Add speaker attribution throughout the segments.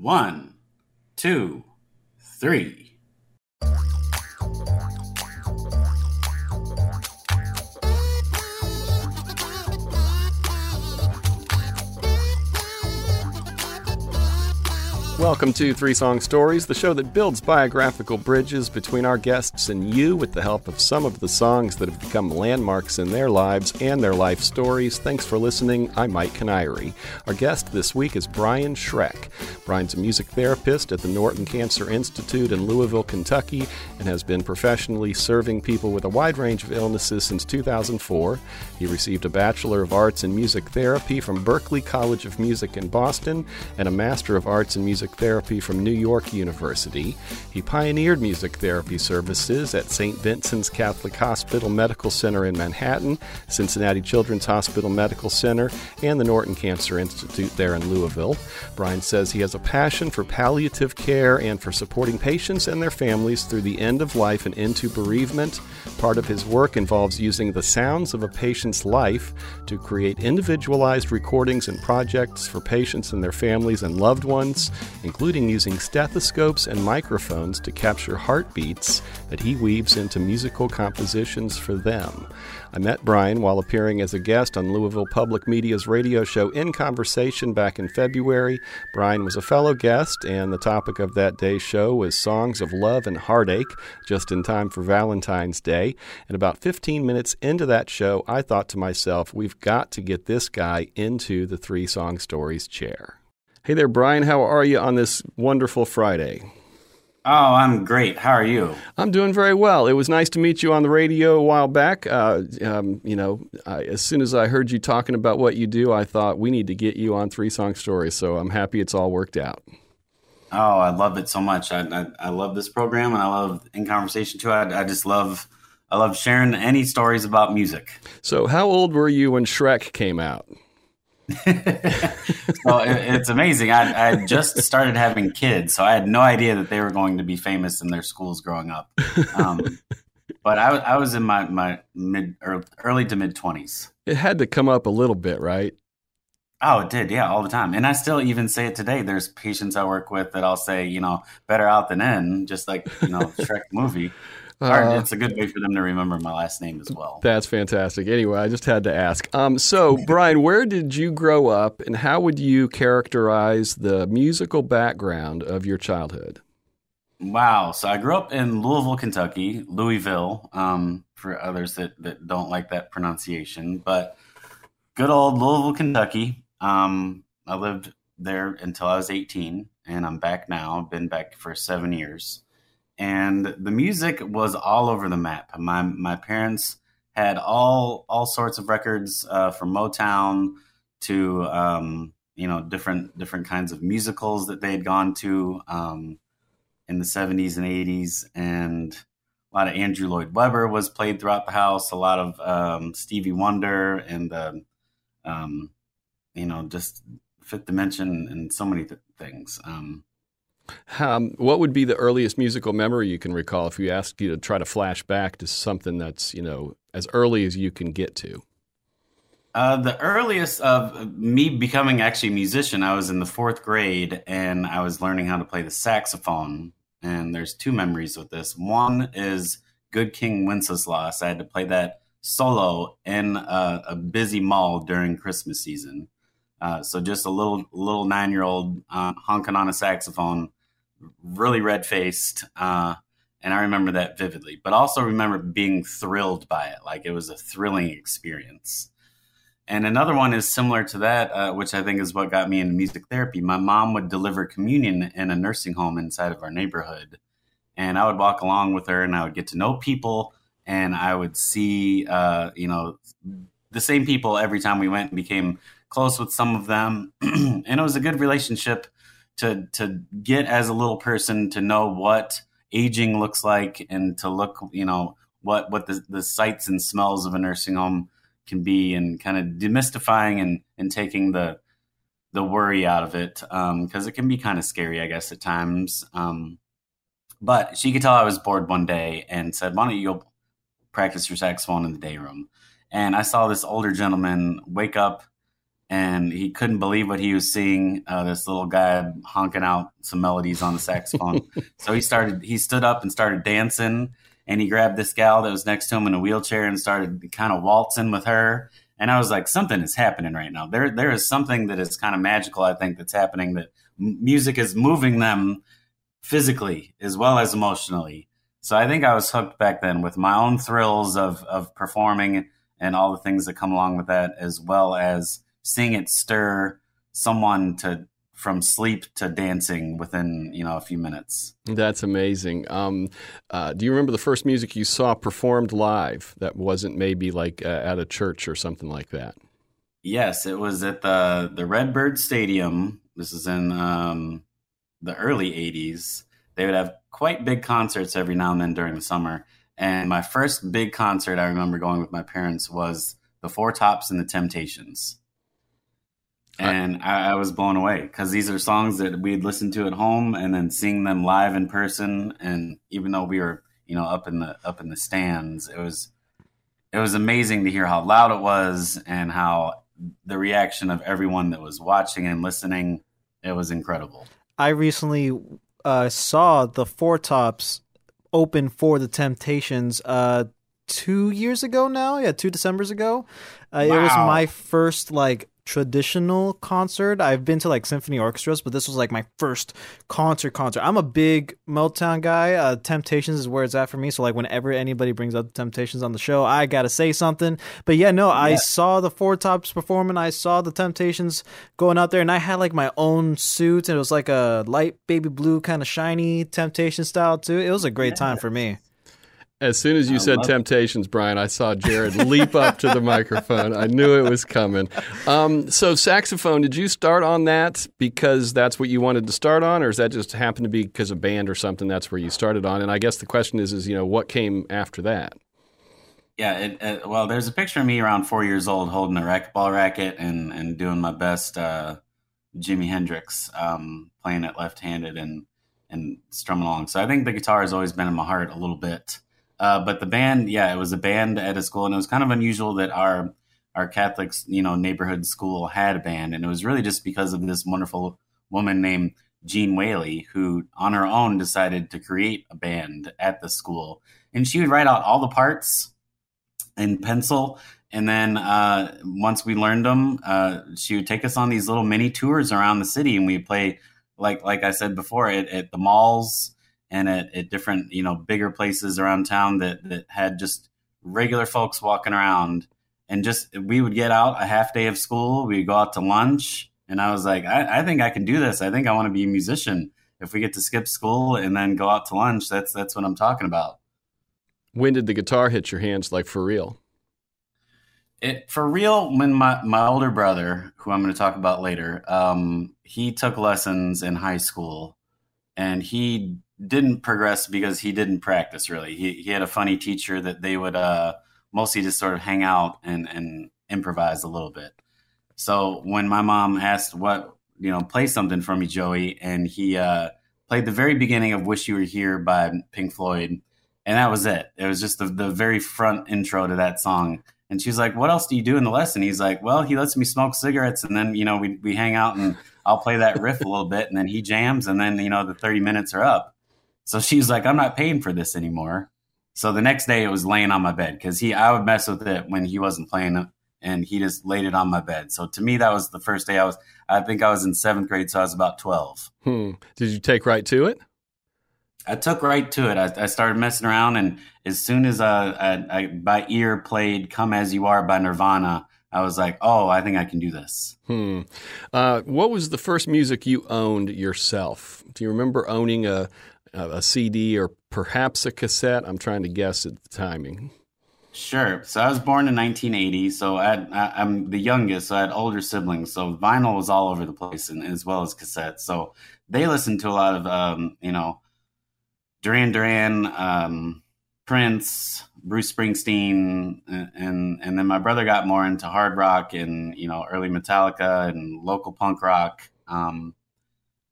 Speaker 1: One, two, three.
Speaker 2: Welcome to Three Song Stories, the show that builds biographical bridges between our guests and you with the help of some of the songs that have become landmarks in their lives and their life stories. Thanks for listening. I'm Mike Canary. Our guest this week is Brian Schreck. Brian's a music therapist at the Norton Cancer Institute in Louisville, Kentucky, and has been professionally serving people with a wide range of illnesses since 2004. He received a Bachelor of Arts in Music Therapy from Berklee College of Music in Boston and a Master of Arts in Music Therapy from New York University. He pioneered music therapy services at St. Vincent's Catholic Hospital Medical Center in Manhattan, Cincinnati Children's Hospital Medical Center, and the Norton Cancer Institute there in Louisville. Brian says he has a passion for palliative care and for supporting patients and their families through the end of life and into bereavement. Part of his work involves using the sounds of a patient's life to create individualized recordings and projects for patients and their families and loved ones, including using stethoscopes and microphones to capture heartbeats that he weaves into musical compositions for them. I met Brian while appearing as a guest on Louisville Public Media's radio show In Conversation back in February. Brian was a fellow guest, and the topic of that day's show was songs of love and heartache, just in time for Valentine's Day. And about 15 minutes into that show, I thought to myself, we've got to get this guy into the Three Song Stories chair. Hey there, Brian. How are you on this wonderful Friday?
Speaker 1: Oh, I'm great. How are you?
Speaker 2: I'm doing very well. It was nice to meet you on the radio a while back. Uh, um, you know, I, as soon as I heard you talking about what you do, I thought we need to get you on Three Song Stories. So I'm happy it's all worked out.
Speaker 1: Oh, I love it so much. I, I, I love this program, and I love in conversation too. I, I just love I love sharing any stories about music.
Speaker 2: So, how old were you when Shrek came out?
Speaker 1: so it, it's amazing. I, I just started having kids, so I had no idea that they were going to be famous in their schools growing up. Um, but I, I was in my, my mid early to mid twenties.
Speaker 2: It had to come up a little bit, right?
Speaker 1: Oh, it did, yeah, all the time. And I still even say it today. There's patients I work with that I'll say, you know, better out than in, just like you know, Shrek movie. Uh, it's a good way for them to remember my last name as well.
Speaker 2: That's fantastic. Anyway, I just had to ask. Um, so, Brian, where did you grow up, and how would you characterize the musical background of your childhood?
Speaker 1: Wow. So I grew up in Louisville, Kentucky, Louisville, um, for others that, that don't like that pronunciation, but good old Louisville, Kentucky. Um, I lived there until I was 18, and I'm back now. I've been back for seven years and the music was all over the map. My my parents had all all sorts of records uh, from Motown to um, you know different different kinds of musicals that they had gone to um, in the seventies and eighties, and a lot of Andrew Lloyd Webber was played throughout the house. A lot of um, Stevie Wonder and the um, you know just Fifth Dimension and so many th- things. Um,
Speaker 2: what would be the earliest musical memory you can recall if you asked you to try to flash back to something that's you know as early as you can get to?
Speaker 1: Uh, the earliest of me becoming actually a musician, I was in the fourth grade and I was learning how to play the saxophone. And there's two memories with this. One is Good King Wenceslas. I had to play that solo in a, a busy mall during Christmas season. Uh, so just a little little nine year old uh, honking on a saxophone really red faced. Uh, and I remember that vividly, but also remember being thrilled by it. Like it was a thrilling experience. And another one is similar to that, uh, which I think is what got me into music therapy. My mom would deliver communion in a nursing home inside of our neighborhood. And I would walk along with her and I would get to know people and I would see, uh, you know, the same people every time we went and became close with some of them. and it was a good relationship to to get as a little person to know what aging looks like and to look you know what what the, the sights and smells of a nursing home can be and kind of demystifying and and taking the the worry out of it because um, it can be kind of scary i guess at times um, but she could tell i was bored one day and said why don't you go practice your saxophone in the day room? And i saw this older gentleman wake up and he couldn't believe what he was seeing. Uh, this little guy honking out some melodies on the saxophone. so he started. He stood up and started dancing, and he grabbed this gal that was next to him in a wheelchair and started kind of waltzing with her. And I was like, something is happening right now. There, there is something that is kind of magical. I think that's happening. That music is moving them physically as well as emotionally. So I think I was hooked back then with my own thrills of of performing and all the things that come along with that, as well as seeing it stir someone to from sleep to dancing within you know a few minutes.
Speaker 2: That's amazing. Um, uh, do you remember the first music you saw performed live that wasn't maybe like uh, at a church or something like that?
Speaker 1: Yes, it was at the the Redbird Stadium. This is in um, the early '80s. They would have quite big concerts every now and then during the summer. And my first big concert I remember going with my parents was the Four Tops and the Temptations. And I, I was blown away because these are songs that we'd listen to at home and then seeing them live in person. And even though we were, you know, up in the up in the stands, it was it was amazing to hear how loud it was and how the reaction of everyone that was watching and listening. It was incredible.
Speaker 3: I recently uh, saw the Four Tops open for the Temptations uh, two years ago now. Yeah, two December's ago. Uh, wow. It was my first like traditional concert. I've been to like symphony orchestras, but this was like my first concert concert. I'm a big Motown guy. Uh, Temptations is where it's at for me. So like whenever anybody brings up Temptations on the show, I gotta say something. But yeah, no, yeah. I saw the Four Tops performing. I saw the Temptations going out there, and I had like my own suit, and it was like a light baby blue kind of shiny Temptation style too. It was a great yeah. time for me.
Speaker 2: As soon as you I said Temptations, Brian, I saw Jared leap up to the microphone. I knew it was coming. Um, so, saxophone, did you start on that because that's what you wanted to start on, or is that just happened to be because of band or something? That's where you started on. And I guess the question is, is you know, what came after that?
Speaker 1: Yeah, it, it, well, there's a picture of me around four years old holding a racquetball racket and and doing my best uh, Jimi Hendrix, um, playing it left-handed and and strumming along. So I think the guitar has always been in my heart a little bit. Uh, but the band, yeah, it was a band at a school, and it was kind of unusual that our our Catholic, you know, neighborhood school had a band, and it was really just because of this wonderful woman named Jean Whaley, who on her own decided to create a band at the school, and she would write out all the parts in pencil. And then uh, once we learned them, uh, she would take us on these little mini tours around the city, and we play like like I said before at, at the malls and at, at different you know bigger places around town that that had just regular folks walking around. And just we would get out a half day of school we'd go out to lunch and i was like i, I think i can do this. I think i want to be a musician. If we get to skip school and then go out to lunch that's that's what i'm talking about.
Speaker 2: When did the guitar hit your hands like for real?
Speaker 1: It for real when my, my older brother who i'm going to talk about later um, he took lessons in high school and he didn't progress because he didn't practice really. He he had a funny teacher that they would uh, mostly just sort of hang out and and improvise a little bit. So when my mom asked what you know play something for me, Joey, and he uh, played the very beginning of "Wish You Were Here" by Pink Floyd, and that was it. It was just the the very front intro to that song. And she's like, "What else do you do in the lesson?" He's like, "Well, he lets me smoke cigarettes, and then you know we we hang out and I'll play that riff a little bit, and then he jams, and then you know the thirty minutes are up." So she's like, I'm not paying for this anymore. So the next day it was laying on my bed because he I would mess with it when he wasn't playing and he just laid it on my bed. So to me that was the first day I was I think I was in seventh grade, so I was about twelve.
Speaker 2: Hmm. Did you take right to it?
Speaker 1: I took right to it. I, I started messing around, and as soon as uh, I, I, by ear played "Come as You Are" by Nirvana, I was like, "Oh, I think I can do this."
Speaker 2: Hmm. Uh, what was the first music you owned yourself? Do you remember owning a a CD or perhaps a cassette? I'm trying to guess at the timing.
Speaker 1: Sure. So I was born in 1980. So I am the youngest. So I had older siblings. So vinyl was all over the place, and as well as cassettes. So they listened to a lot of, um, you know, Duran Duran, um, Prince, Bruce Springsteen, and, and and then my brother got more into hard rock and you know early Metallica and local punk rock. Um,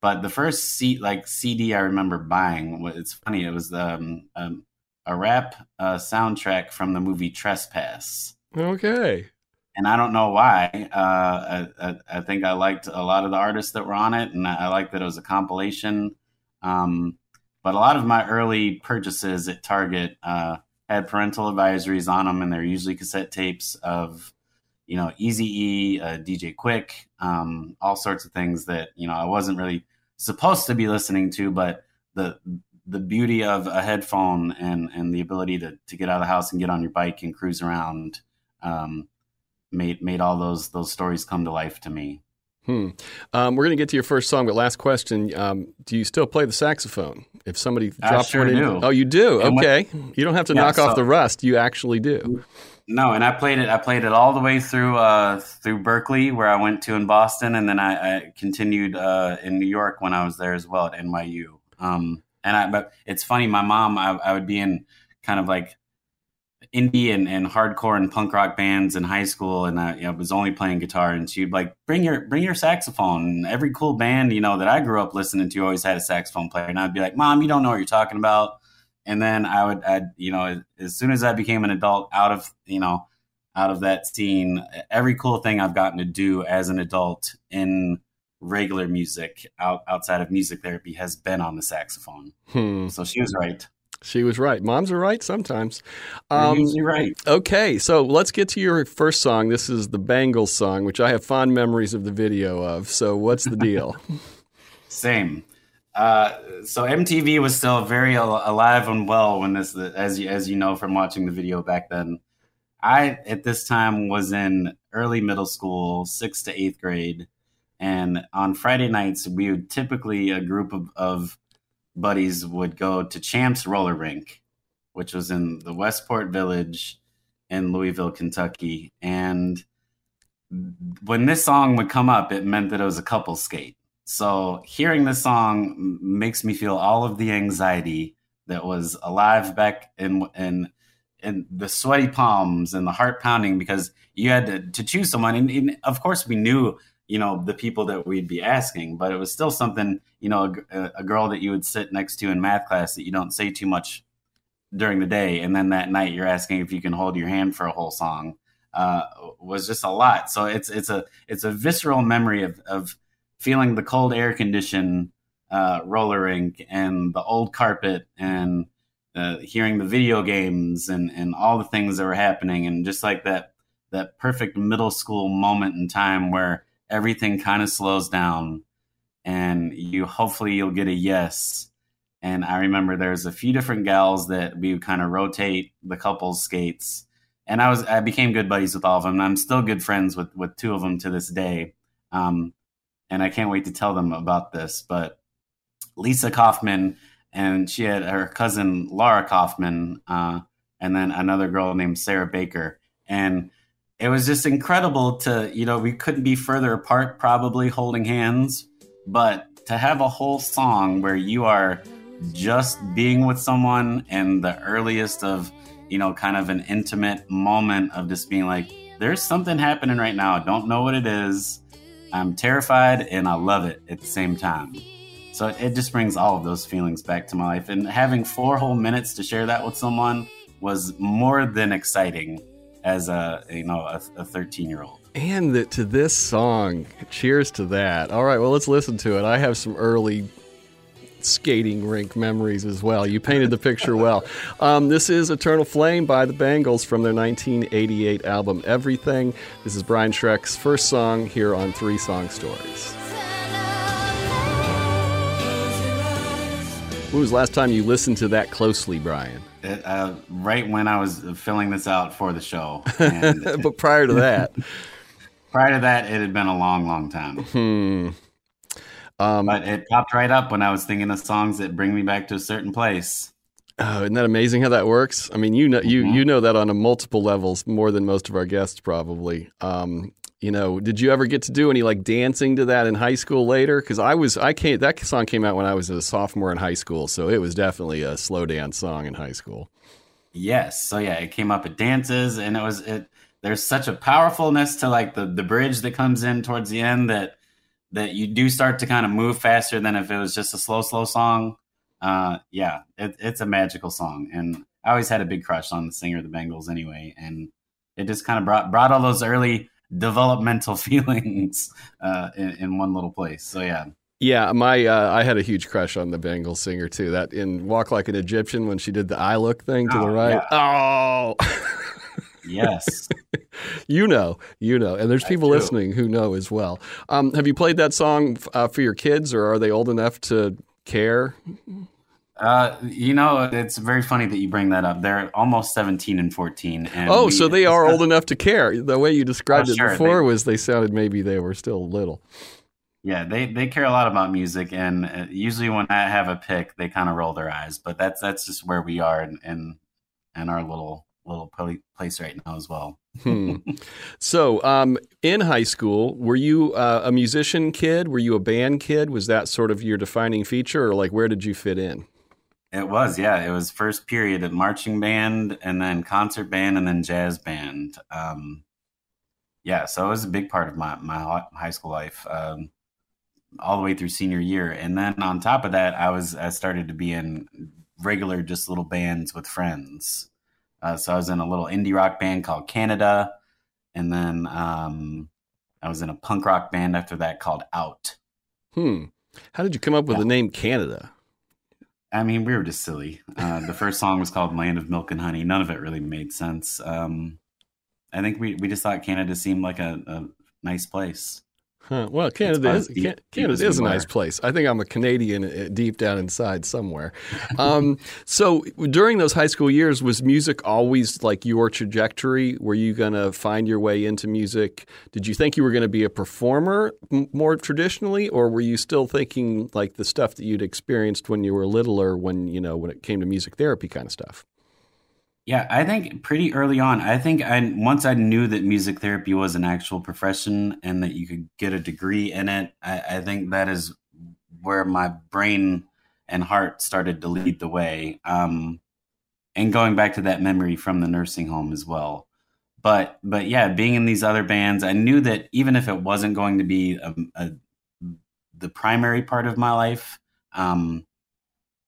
Speaker 1: but the first seat like CD I remember buying, it's funny, it was um, um, a rap uh, soundtrack from the movie Trespass.
Speaker 2: Okay.
Speaker 1: and I don't know why. Uh, I, I, I, think I liked a lot of the artists that were on it, and I, I liked that it was a compilation. Um, but a lot of my early purchases at Target uh, had parental advisories on them, and they're usually cassette tapes of, you know, Easy E, uh, DJ Quik, um, all sorts of things that you know I wasn't really supposed to be listening to, but the the beauty of a headphone and and the ability to to get out of the house and get on your bike and cruise around um, made made all those those stories come to life to me.
Speaker 2: Hmm. Um, we're going to get to your first song, but last question: um, Do you still play the saxophone? If somebody drops
Speaker 1: sure
Speaker 2: one in,
Speaker 1: do.
Speaker 2: oh, you do. And okay, you don't have to
Speaker 1: yeah,
Speaker 2: knock
Speaker 1: so,
Speaker 2: off the rust. You actually do.
Speaker 1: No, and I played it. I played it all the way through uh, through Berklee, where I went to in Boston, and then I, I continued uh, in New York when I was there as well at NYU. Um, and I, but it's funny. My mom, I, I would be in kind of like indie and, and hardcore and punk rock bands in high school, and I you know, was only playing guitar. And she'd like bring your bring your saxophone. And every cool band you know that I grew up listening to always had a saxophone player, and I'd be like, "Mom, you don't know what you're talking about." And then I would, I'd, you know, as soon as I became an adult, out of you know, out of that scene, every cool thing I've gotten to do as an adult in regular music out, outside of music therapy has been on the saxophone.
Speaker 2: Hmm.
Speaker 1: So she was right.
Speaker 2: She was right. Moms are right sometimes.
Speaker 1: Um, usually right.
Speaker 2: Okay, so let's get to your first song. This is the Bangles song, which I have fond memories of the video of. So what's the deal?
Speaker 1: Same. Uh, so MTV was still very alive and well when this, as you, as you know from watching the video back then. I at this time was in early middle school, sixth to eighth grade, and on Friday nights we would typically a group of, of buddies would go to Champs Roller Rink, which was in the Westport Village in Louisville, Kentucky. And when this song would come up, it meant that it was a couple skate. So hearing this song makes me feel all of the anxiety that was alive back in in in the sweaty palms and the heart pounding because you had to, to choose someone. And, and of course, we knew you know the people that we'd be asking but it was still something you know a, a, girl that you would sit next to in math class that you don't say too much during the day and then that night you're asking if you can hold your hand for a whole song uh, was just a lot so it's it's a it's a visceral memory of of feeling the cold air condition uh, roller rink and the old carpet and uh, hearing the video games and and all the things that were happening and just like that that perfect middle school moment in time where everything kind of slows down and you hopefully you'll get a yes. And i remember there's a few different gals that we would kind of rotate the couples skates. And i was i became good buddies with all of them and i'm still good friends with with two of them to this day. Um, and i can't wait to tell them about this but lisa kaufman and she had her cousin laura kaufman uh, and then another girl named sarah baker. And it was just incredible to you know we couldn't be further apart probably holding hands but to have a whole song where you are just being with someone and the earliest of you know kind of an intimate moment of just being like there's something happening right now. I don't know what it is i'm terrified and i love it at the same time. So it just brings all of those feelings back to my life. And having four whole minutes to share that with someone was more than exciting as a you know a 13 year old
Speaker 2: and to this song cheers to that. All right well let's listen to it. I have some early skating rink memories as well you painted the picture well um, this is eternal flame by the bangles from their 1988 album everything this is brian schreck's first song here on three song stories when was the last time you listened to that closely brian
Speaker 1: uh, right when I was filling this out for the show.
Speaker 2: But prior to that,
Speaker 1: prior to that, it had been a long, long time.
Speaker 2: Hmm. Um,
Speaker 1: but it popped right up when I was thinking of songs that bring me back to a certain place.
Speaker 2: Oh, isn't that amazing how that works? I mean, you know, you mm-hmm. you know that on a multiple levels more than most of our guests probably. Um, you know, did you ever get to do any like dancing to that in high school later? Because I was, I can't. That song came out when I was a sophomore in high school, so it was definitely a slow dance song in high school.
Speaker 1: Yes, so yeah, it came up at dances, and it was it. There's such a powerfulness to like the the bridge that comes in towards the end that that you do start to kind of move faster than if it was just a slow, slow song. Uh, yeah, it, it's a magical song, and I always had a big crush on the singer of the Bangles anyway, and it just kind of brought brought all those early developmental feelings uh, in, in one little place. So yeah.
Speaker 2: Yeah, my uh, I had a huge crush on the Bengal singer too. That in Walk Like an Egyptian when she did the eye look thing to oh, the right. Yeah. Oh.
Speaker 1: yes.
Speaker 2: you know, you know, and there's people listening who know as well. Um, have you played that song uh, for your kids, or are they old enough to care?
Speaker 1: Uh, you know, it's very funny that you bring that up. They're almost 17 and 14. And
Speaker 2: oh, we, so they are old enough to care. The way you described oh, it sure, before they, was they sounded maybe they were still little.
Speaker 1: Yeah, they, they care a lot about music, and uh, usually when I have a pick, they kind of roll their eyes. But that's that's just where we are in in, in our little little place right now as well.
Speaker 2: hmm. So, um, in high school, were you uh, a musician kid? Were you a band kid? Was that sort of your defining feature, or like where did you fit in?
Speaker 1: It was, yeah. It was first period at marching band, and then concert band, and then jazz band. Um, yeah, so it was a big part of my my high school life, um, all the way through senior year. And then on top of that, I was I started to be in regular just little bands with friends. Uh, so I was in a little indie rock band called Canada, and then um, I was in a punk rock band after that called Out.
Speaker 2: Hmm. How did you come up with yeah. the name Canada?
Speaker 1: I mean, we were just silly. Uh, the first song was called "Land of Milk and Honey." None of it really made sense. Um, I think we we just thought Canada seemed like a, a nice place.
Speaker 2: Huh. Well, Canada is Canada is a nice place. I think I'm a Canadian uh, deep down inside somewhere. Um, so during those high school years, was music always like your trajectory? Were you going to find your way into music? Did you think you were going to be a performer more traditionally, or were you still thinking like the stuff that you'd experienced when you were littler, when you know when it came to music therapy kind of stuff?
Speaker 1: Yeah, I think pretty early on. I think I once I knew that music therapy was an actual profession and that you could get a degree in it. I, I think that is where my brain and heart started to lead the way. Um, and going back to that memory from the nursing home as well. But but yeah, being in these other bands, I knew that even if it wasn't going to be a, a, the primary part of my life, um,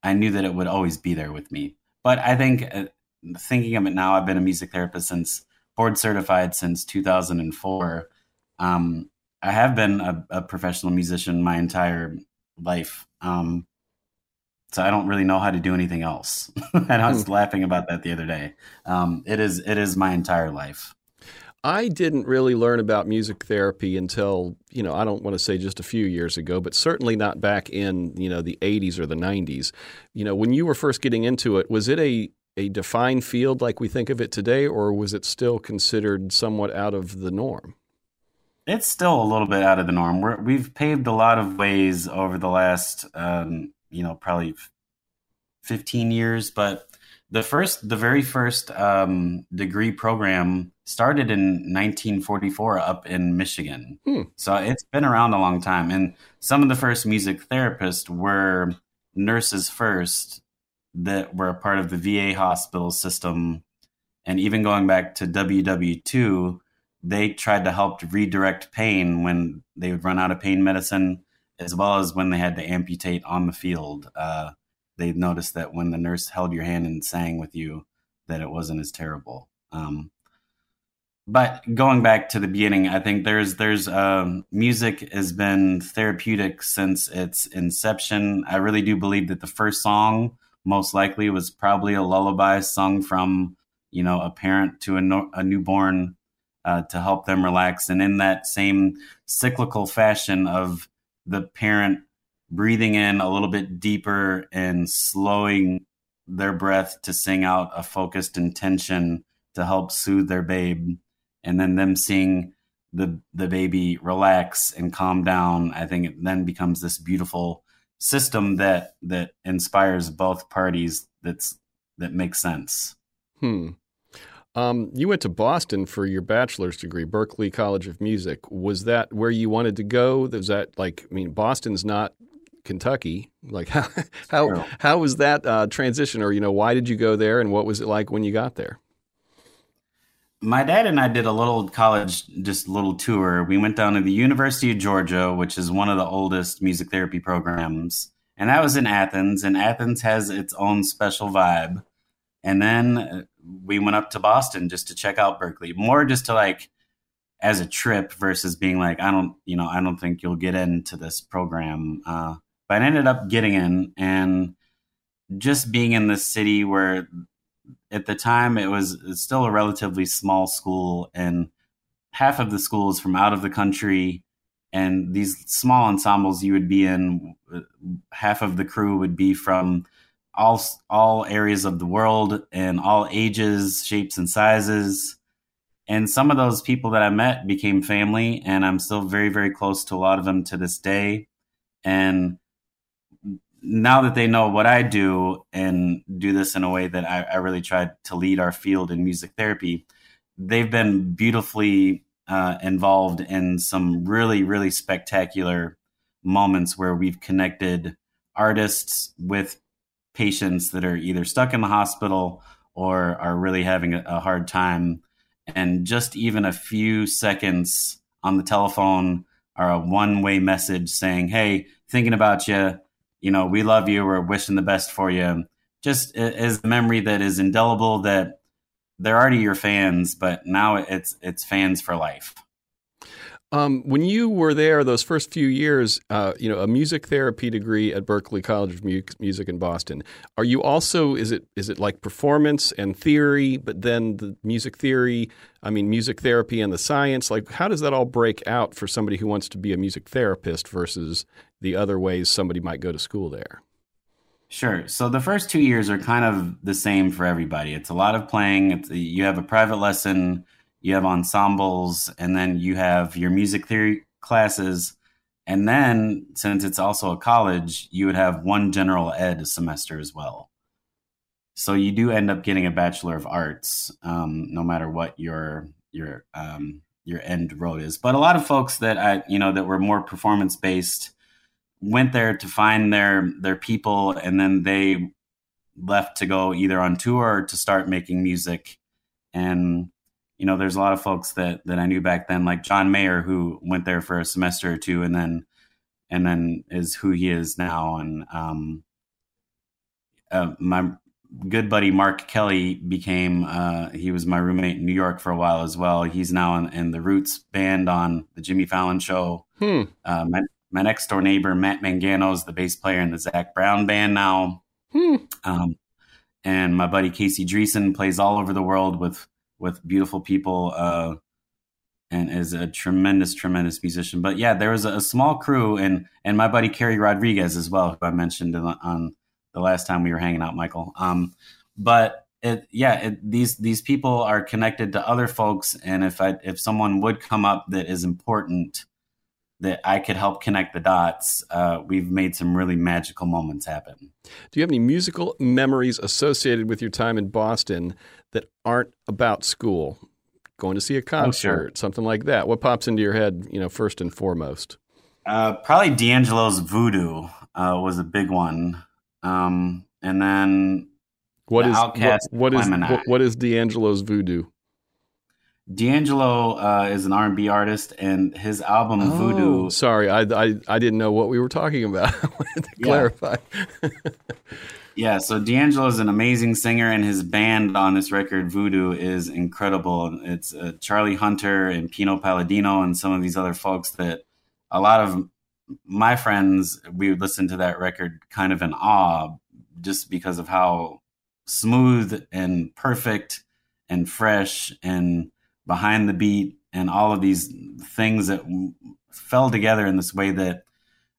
Speaker 1: I knew that it would always be there with me. But I think uh, thinking of it now, I've been a music therapist since board certified since 2004. Um, I have been a, a, professional musician my entire life. Um, so I don't really know how to do anything else. and I was hmm. laughing about that the other day. Um, it is it is my entire life.
Speaker 2: I didn't really learn about music therapy until, you know, I don't want to say just a few years ago, but certainly not back in, you know, the 80s or the 90s. You know, when you were first getting into it, was it a a defined field like we think of it today, or was it still considered somewhat out of the norm?
Speaker 1: It's still a little bit out of the norm. we have paved a lot of ways over the last, um, you know, probably 15 years. But the first, the very first um, degree program started in 1944 up in Michigan. Hmm. So it's been around a long time. And some of the first music therapists were nurses first that were a part of the VA hospital system. And even going back to WW2, they tried to help to redirect pain when they would run out of pain medicine, as well as when they had to amputate on the field. Uh, they noticed that when the nurse held your hand and sang with you, that it wasn't as terrible. Um, but going back to the beginning, I think there's there's um, music has been therapeutic since its inception. I really do believe that the first song most likely was probably a lullaby sung from you know a parent to a, no, a newborn uh, to help them relax. And in that same cyclical fashion of the parent breathing in a little bit deeper and slowing their breath to sing out a focused intention to help soothe their babe and then them seeing the the baby relax and calm down i think it then becomes this beautiful system that that inspires both parties that's that makes sense.
Speaker 2: Hmm. Um, you went to Boston for your bachelor's degree, Berklee College of Music. Was that where you wanted to go? Was that like, I mean, Boston's not Kentucky. Like, how how, how was that uh, transition, or you know, why did you go there, and what was it like when you got there?
Speaker 1: My dad and I did a little college, just little tour. We went down to the University of Georgia, which is one of the oldest music therapy programs. And that was in Athens. And Athens has its own special vibe. And then uh, we went up to Boston just to check out Berklee, more just to like as a trip versus being like, I don't, you know, I don't think you'll get into this program. Uh, but I ended up getting in and just being in this city where at the time it was still a relatively small school and half of the school is from out of the country and these small ensembles you would be in uh, half of the crew would be from all all areas of the world and all ages shapes and sizes. And some of those people that i met became family and i'm still very very close to a lot of them to this day. And now that they know what i do and do this in a way that i, I really tried to lead our field in music therapy they've been beautifully uh, involved in some really, really spectacular moments where we've connected artists with patients that are either stuck in the hospital or are really having a, a hard time. And just even a few seconds on the telephone are a one way message saying, Hey, thinking about you. You know, we love you. We're wishing the best for you. Just is a memory that is indelible that they're already your fans, but now it's it's fans for life.
Speaker 2: Um, when you were there those first few years, uh, you know, a music therapy degree at Berklee College of Music in Boston. Are you also is it is it like performance and theory, but then the music theory? I mean, music therapy and the science. Like, how does that all break out for somebody who wants to be a music therapist versus the other ways somebody might go to school there?
Speaker 1: Sure. So the first two years are kind of the same for everybody. It's a lot of playing. It's, you have a private lesson, you have ensembles, and then you have your music theory classes. And then, since it's also a college, you would have one general ed semester as well. So you do end up getting a bachelor of arts, um, no matter what your your um, your end road is. But a lot of folks that I you know that were more performance based went there to find their their people and then they left to go either on tour or to start making music and you know there's a lot of folks that that I knew back then like John Mayer who went there for a semester or two and then and then is who he is now and um uh, my good buddy Mark Kelley became uh, he was my roommate in New York for a while as well. He's now in, in the Roots band on the Jimmy Fallon show. Hmm. Uh, my, my next door neighbor Matt Mangano is the bass player in the Zac Brown band now. Hmm. Um, and my buddy Casey Driessen plays all over the world with with beautiful people uh, and is a tremendous, tremendous musician. But yeah, there was a, a, small crew and and my buddy Kerry Rodriguez as well, who I mentioned on the last time we were hanging out, Michael. Um, but it, yeah, it, these these people are connected to other folks, and if I if someone would come up that is important that I could help connect the dots, uh, we've made some really magical moments happen.
Speaker 2: Do you have any musical memories associated with your time in Boston that aren't about school? Going to see a concert, oh, sure. something like that. What pops into your head, you know, first and foremost?
Speaker 1: Uh, probably D'Angelo's Voodoo uh, was a big one, um, and then
Speaker 2: what is what, what is what, what is D'Angelo's Voodoo?
Speaker 1: D'Angelo uh, is an R&B artist, and his album oh, Voodoo.
Speaker 2: Sorry, I, I, I didn't know what we were talking about. I wanted to clarify.
Speaker 1: yeah, so D'Angelo is an amazing singer, and his band on this record, Voodoo, is incredible. It's uh, Charlie Hunter and Pino Palladino, and some of these other folks that a lot of my friends we would listen to that record kind of in awe, just because of how smooth and perfect and fresh and behind the beat and all of these things that fell together in this way that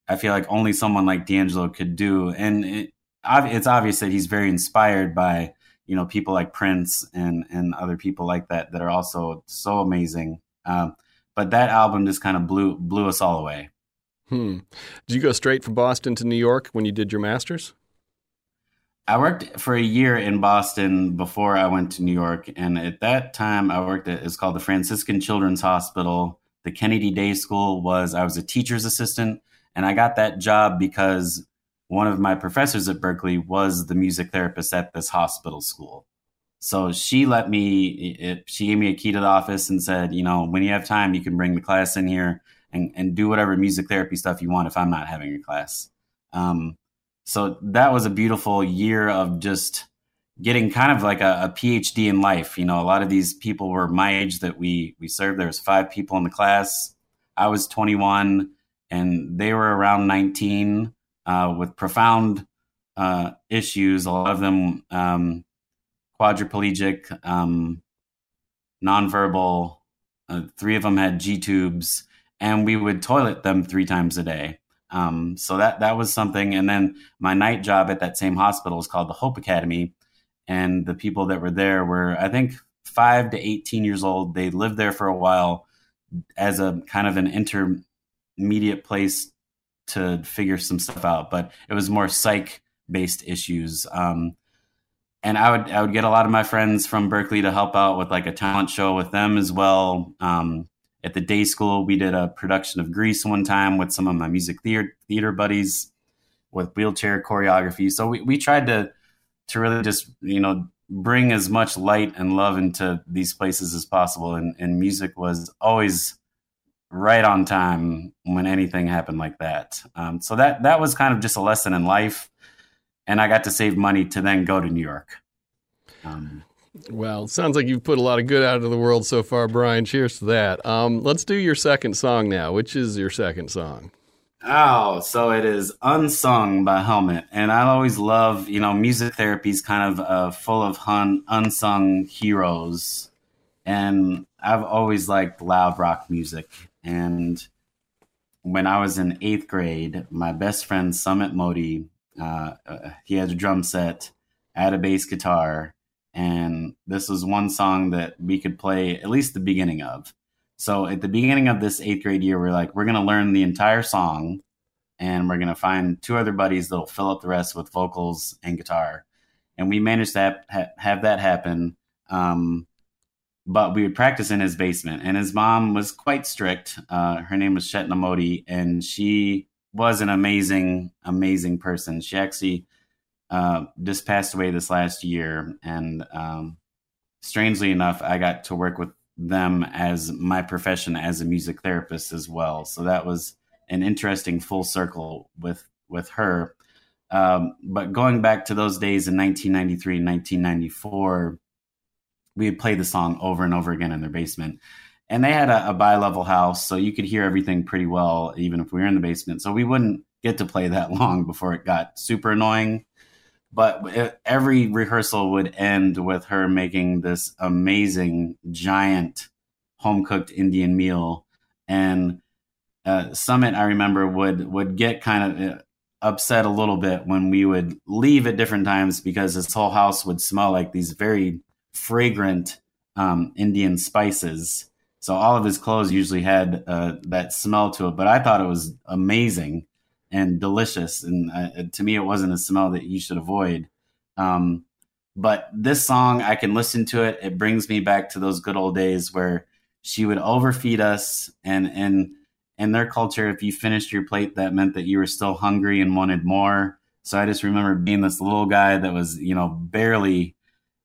Speaker 1: I feel like only someone like D'Angelo could do. And it, it's obvious that he's very inspired by you know people like Prince and and other people like that that are also so amazing. Um, but that album just kind of blew blew us all away.
Speaker 2: Hmm. Did you go straight from Boston to New York when you did your masters?
Speaker 1: I worked for a year in Boston before I went to New York, and at that time, I worked at it's called the Franciscan Children's Hospital. The Kennedy Day School was I was a teacher's assistant, and I got that job because one of my professors at Berklee was the music therapist at this hospital school. So she let me, it, she gave me a key to the office and said, you know, when you have time, you can bring the class in here and, and do whatever music therapy stuff you want if I'm not having a class. Um, so that was a beautiful year of just getting kind of like a, a, PhD in life. You know, a lot of these people were my age that we we served. There was five people in the class. I was 21, and they were around 19 uh, with profound uh, issues. A lot of them um, quadriplegic, um, nonverbal. Uh, three of them had G tubes, and we would toilet them three times a day. Um, so that that was something. And then my night job at that same hospital is called the Hope Academy, and the people that were there were I think five to eighteen years old. They lived there for a while as a kind of an intermediate place to figure some stuff out, but it was more psych based issues. Um, and I would I would get a lot of my friends from Berklee to help out with like a talent show with them as well. Um, at the day school, we did a production of Grease one time with some of my music theater, theater buddies with wheelchair choreography. So we, we tried to to really just you know bring as much light and love into these places as possible. And, and music was always right on time when anything happened like that. Um, so that that was kind of just a lesson in life, and I got to save money to then go to New York.
Speaker 2: Um, well, sounds like you've put a lot of good out of the world so far, Brian. Cheers to that. Um, let's do your second song now. Which is your second song?
Speaker 1: Oh, so it is Unsung by Helmet. And I always love, you know, music therapy is kind of uh, full of hun- unsung heroes. And I've always liked loud rock music. And when I was in eighth grade, my best friend, Sumit Modi, uh, uh, he had a drum set, I had a bass guitar, and this was one song that we could play at least the beginning of. So at the beginning of this eighth grade year, we're like, we're going to learn the entire song and we're going to find two other buddies that'll fill up the rest with vocals and guitar. And we managed to have, have that happen. Um, but we would practice in his basement. And his mom was quite strict. Uh, her name was Chetna Modi, and she was an amazing, amazing person. She actually uh, just passed away this last year. And um, strangely enough, I got to work with them as my profession as a music therapist as well. So that was an interesting full circle with with her. Um, but going back to those days in 1993 and 1994, we would play the song over and over again in their basement. And they had a, a bi-level house, so you could hear everything pretty well, even if we were in the basement. So we wouldn't get to play that long before it got super annoying but every rehearsal would end with her making this amazing giant home cooked Indian meal. And uh, Sumit, I remember, would would get kind of uh, upset a little bit when we would leave at different times because his whole house would smell like these very fragrant um, Indian spices. So all of his clothes usually had uh, that smell to it, but I thought it was amazing and delicious. And uh, to me, it wasn't a smell that you should avoid. Um, but this song, I can listen to it. It brings me back to those good old days where she would overfeed us, and and in their culture, if you finished your plate, that meant that you were still hungry and wanted more. So I just remember being this little guy that was, you know, barely,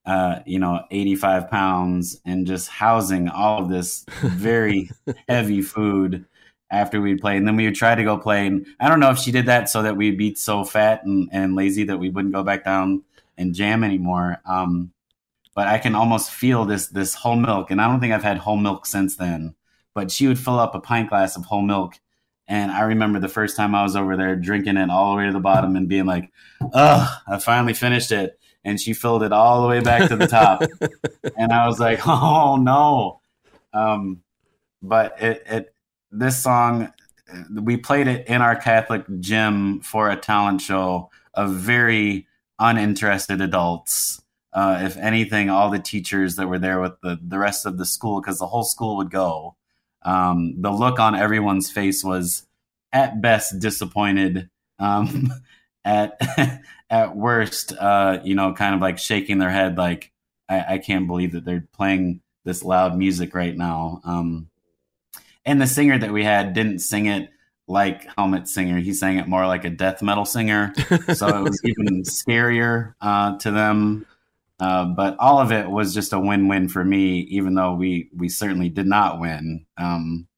Speaker 1: uh, you know, 85 pounds and just housing all of this very heavy food after we'd play. And then we would try to go play. And I don't know if she did that so that we'd be so fat and, and lazy that we wouldn't go back down and jam anymore. Um, but I can almost feel this this whole milk. And I don't think I've had whole milk since then. But she would fill up a pint glass of whole milk. And I remember the first time I was over there drinking it all the way to the bottom and being like, oh, I finally finished it. And she filled it all the way back to the top. and I was like, oh no. Um, but it, it this song we played it in our Catholic gym for a talent show of very uninterested adults. Uh, if anything, all the teachers that were there with the, the rest of the school, because the whole school would go, um, the look on everyone's face was at best disappointed. Um, at at worst, uh, you know, kind of like shaking their head, like I, I, can't believe that they're playing this loud music right now. Um, and the singer that we had didn't sing it like Helmet singer. He sang it more like a death metal singer. so it was even scarier uh, to them. Uh, but all of it was just a win-win for me, even though we we certainly did not win. Um,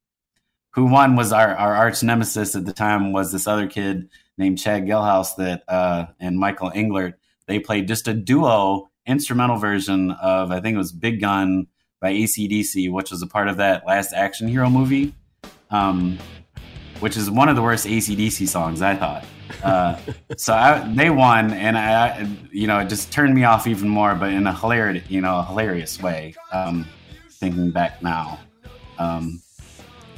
Speaker 1: who won was our, our arch nemesis at the time was this other kid named Chad Gilhouse that uh, and Michael Englert. They played just a duo instrumental version of I think it was Big Gun by AC/DC, which was a part of that last action hero movie, um, which is one of the worst AC/DC songs I thought. Uh, so I, they won, and I, you know, it just turned me off even more, but in a hilarious, you know, a hilarious way. Um, thinking back now, um,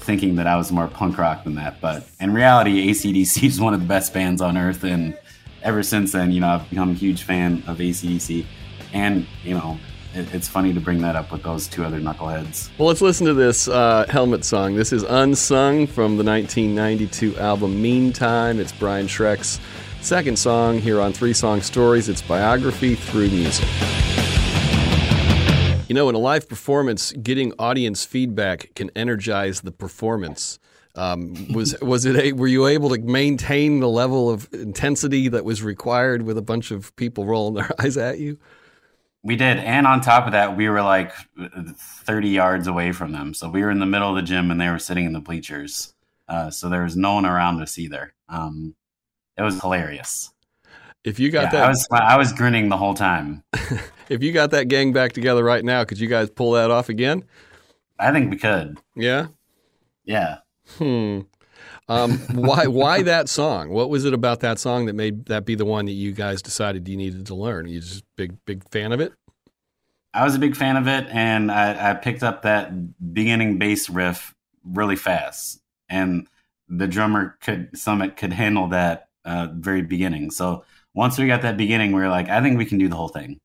Speaker 1: thinking that I was more punk rock than that, but in reality, AC/DC is one of the best bands on earth, and ever since then, you know, I've become a huge fan of AC/DC, and you know, it's funny to bring that up with those two other knuckleheads.
Speaker 2: Well, let's listen to this uh, Helmet song. This is Unsung from the 1992 album Meantime. It's Brian Schreck's second song here on Three Song Stories. It's biography through music. Know, in a live performance, getting audience feedback can energize the performance. Um, was was it a, were you able to maintain the level of intensity that was required with a bunch of people rolling their eyes at you?
Speaker 1: We did, and on top of that, we were like thirty yards away from them. So we were in the middle of the gym, and they were sitting in the bleachers. Uh, so there was no one around us either. Um, it was hilarious.
Speaker 2: If you got
Speaker 1: yeah,
Speaker 2: that,
Speaker 1: I was I was grinning the whole time.
Speaker 2: if you got that gang back together right now, could you guys pull that off again?
Speaker 1: I think we could.
Speaker 2: Yeah.
Speaker 1: Yeah.
Speaker 2: Hmm. Um, why why that song? What was it about that song that made that be the one that you guys decided you needed to learn? Are you just big big fan of it?
Speaker 1: I was a big fan of it, and I, I picked up that beginning bass riff really fast, and the drummer could Sumit could handle that uh, very beginning. So once we got that beginning, we were like, I think we can do the whole thing.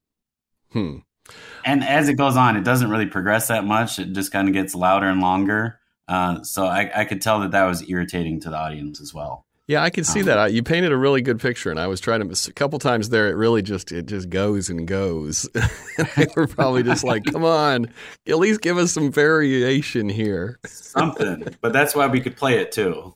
Speaker 2: Hmm.
Speaker 1: And as it goes on, it doesn't really progress that much. It just kind of gets louder and longer. Uh, so I, I, could tell that that was irritating to the audience as well.
Speaker 2: Yeah, I can see um, that. You painted a really good picture, and I was trying to miss a couple times there. It really just it just goes and goes. they were probably just like, "Come on, at least give us some variation here."
Speaker 1: Something, but that's why we could play it too.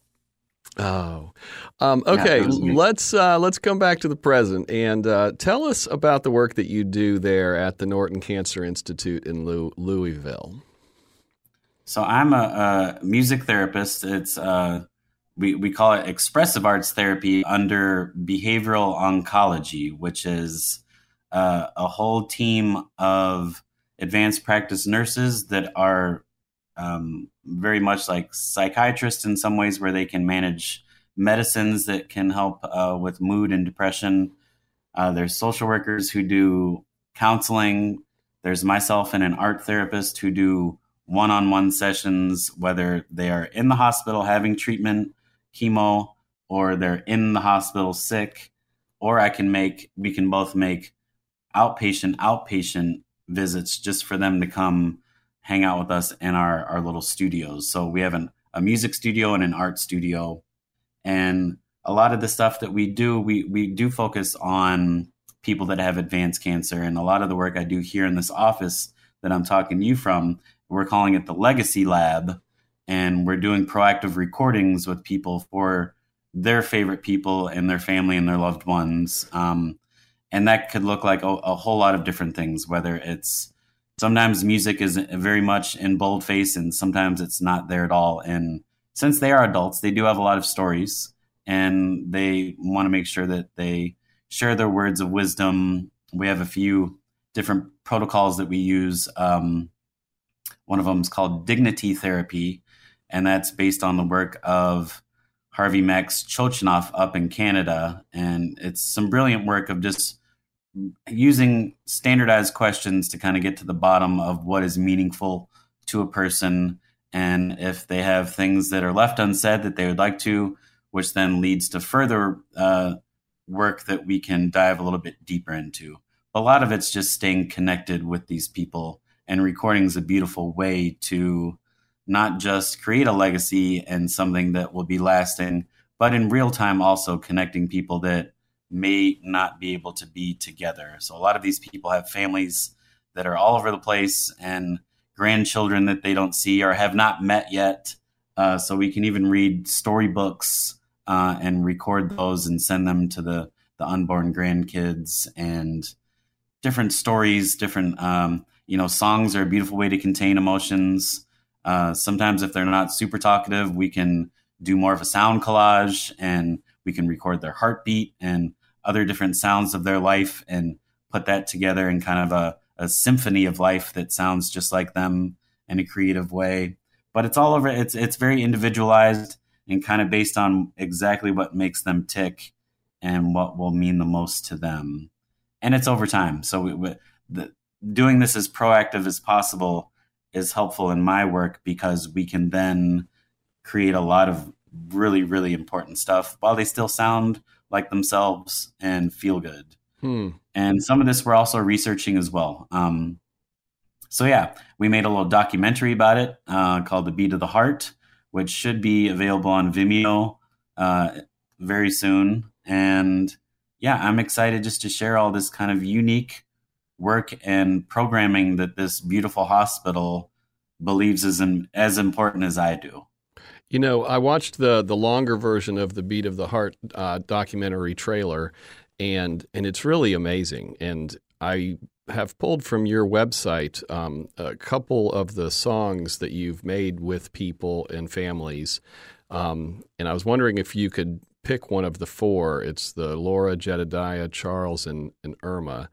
Speaker 2: Oh, um, okay. Let's uh, let's come back to the present and uh, tell us about the work that you do there at the Norton Cancer Institute in Louisville.
Speaker 1: So I'm a, a music therapist. It's uh, we we call it expressive arts therapy under behavioral oncology, which is uh, a whole team of advanced practice nurses that are um, very much like psychiatrists in some ways, where they can manage medicines that can help uh, with mood and depression. Uh, there's social workers who do counseling. There's myself and an art therapist who do one on one sessions, whether they are in the hospital having treatment, chemo, or they're in the hospital sick, or I can make, we can both make outpatient, outpatient visits just for them to come hang out with us in our, our little studios. So we have an, a music studio and an art studio. And a lot of the stuff that we do, we, we do focus on people that have advanced cancer. And a lot of the work I do here in this office that I'm talking to you from we're calling it the Legacy Lab, and we're doing proactive recordings with people for their favorite people and their family and their loved ones. Um, and that could look like a, a, whole lot of different things, whether it's sometimes music is very much in boldface and sometimes it's not there at all. And since they are adults, they do have a lot of stories and they want to make sure that they share their words of wisdom. We have a few different protocols that we use. Um, one of them is called Dignity Therapy, and that's based on the work of Harvey Max Chochinov up in Canada. And it's some brilliant work of just using standardized questions to kind of get to the bottom of what is meaningful to a person. And if they have things that are left unsaid that they would like to, which then leads to further uh, work that we can dive a little bit deeper into. A lot of it's just staying connected with these people and recording is a beautiful way to not just create a legacy and something that will be lasting, but in real time also connecting people that may not be able to be together. So a lot of these people have families that are all over the place and grandchildren that they don't see or have not met yet. Uh, so we can even read storybooks uh, and record those and send them to the the unborn grandkids and different stories, different um, you know, songs are a beautiful way to contain emotions. Uh, sometimes, if they're not super talkative, we can do more of a sound collage and we can record their heartbeat and other different sounds of their life and put that together in kind of a, a symphony of life that sounds just like them in a creative way. But it's all over. It's it's very individualized and kind of based on exactly what makes them tick and what will mean the most to them. And it's over time. So we, we, the, doing this as proactive as possible is helpful in my work because we can then create a lot of really really important stuff while they still sound like themselves and feel good. Hmm. And some of this we're also researching as well. Um, so yeah, we made a little documentary about it uh, called "The Beat of the Heart," which should be available on Vimeo uh, very soon. And yeah, I'm excited just to share all this kind of unique work and programming that this beautiful hospital believes is in, as important as I do.
Speaker 2: You know, I watched the the longer version of the Beat of the Heart uh, documentary trailer, and and it's really amazing. And I have pulled from your website um, a couple of the songs that you've made with people and families, um, and I was wondering if you could pick one of the four. It's the Laura, Jedediah, Charles, and, and Irma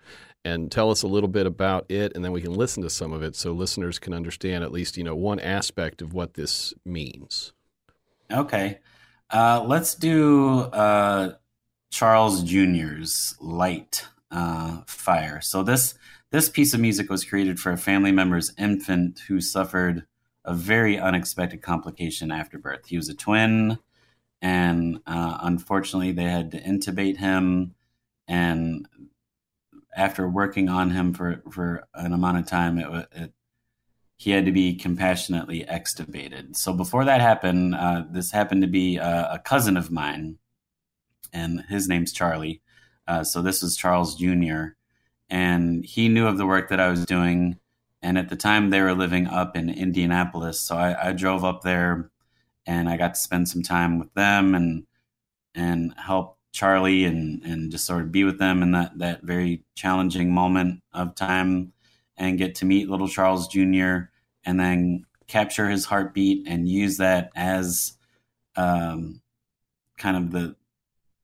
Speaker 2: and tell us a little bit about it and then we can listen to some of it so listeners can understand at least you know one aspect of what this means
Speaker 1: Okay. Uh, let's do uh, Charles Jr.'s Light uh, Fire. So this this piece of music was created for a family member's infant who suffered a very unexpected complication after birth. He was a twin, and uh, unfortunately, they had to intubate him. And after working on him for, for an amount of time, it, it he had to be compassionately extubated. So before that happened, uh, this happened to be a, a, cousin of mine, and his name's Charlie. Uh, so this was Charles Jr., and he knew of the work that I was doing. And at the time, they were living up in Indianapolis, so I, I drove up there, and I got to spend some time with them and and help Charlie and and just sort of be with them in that that very challenging moment of time and get to meet little Charles Jr and then capture his heartbeat and use that as um, kind of the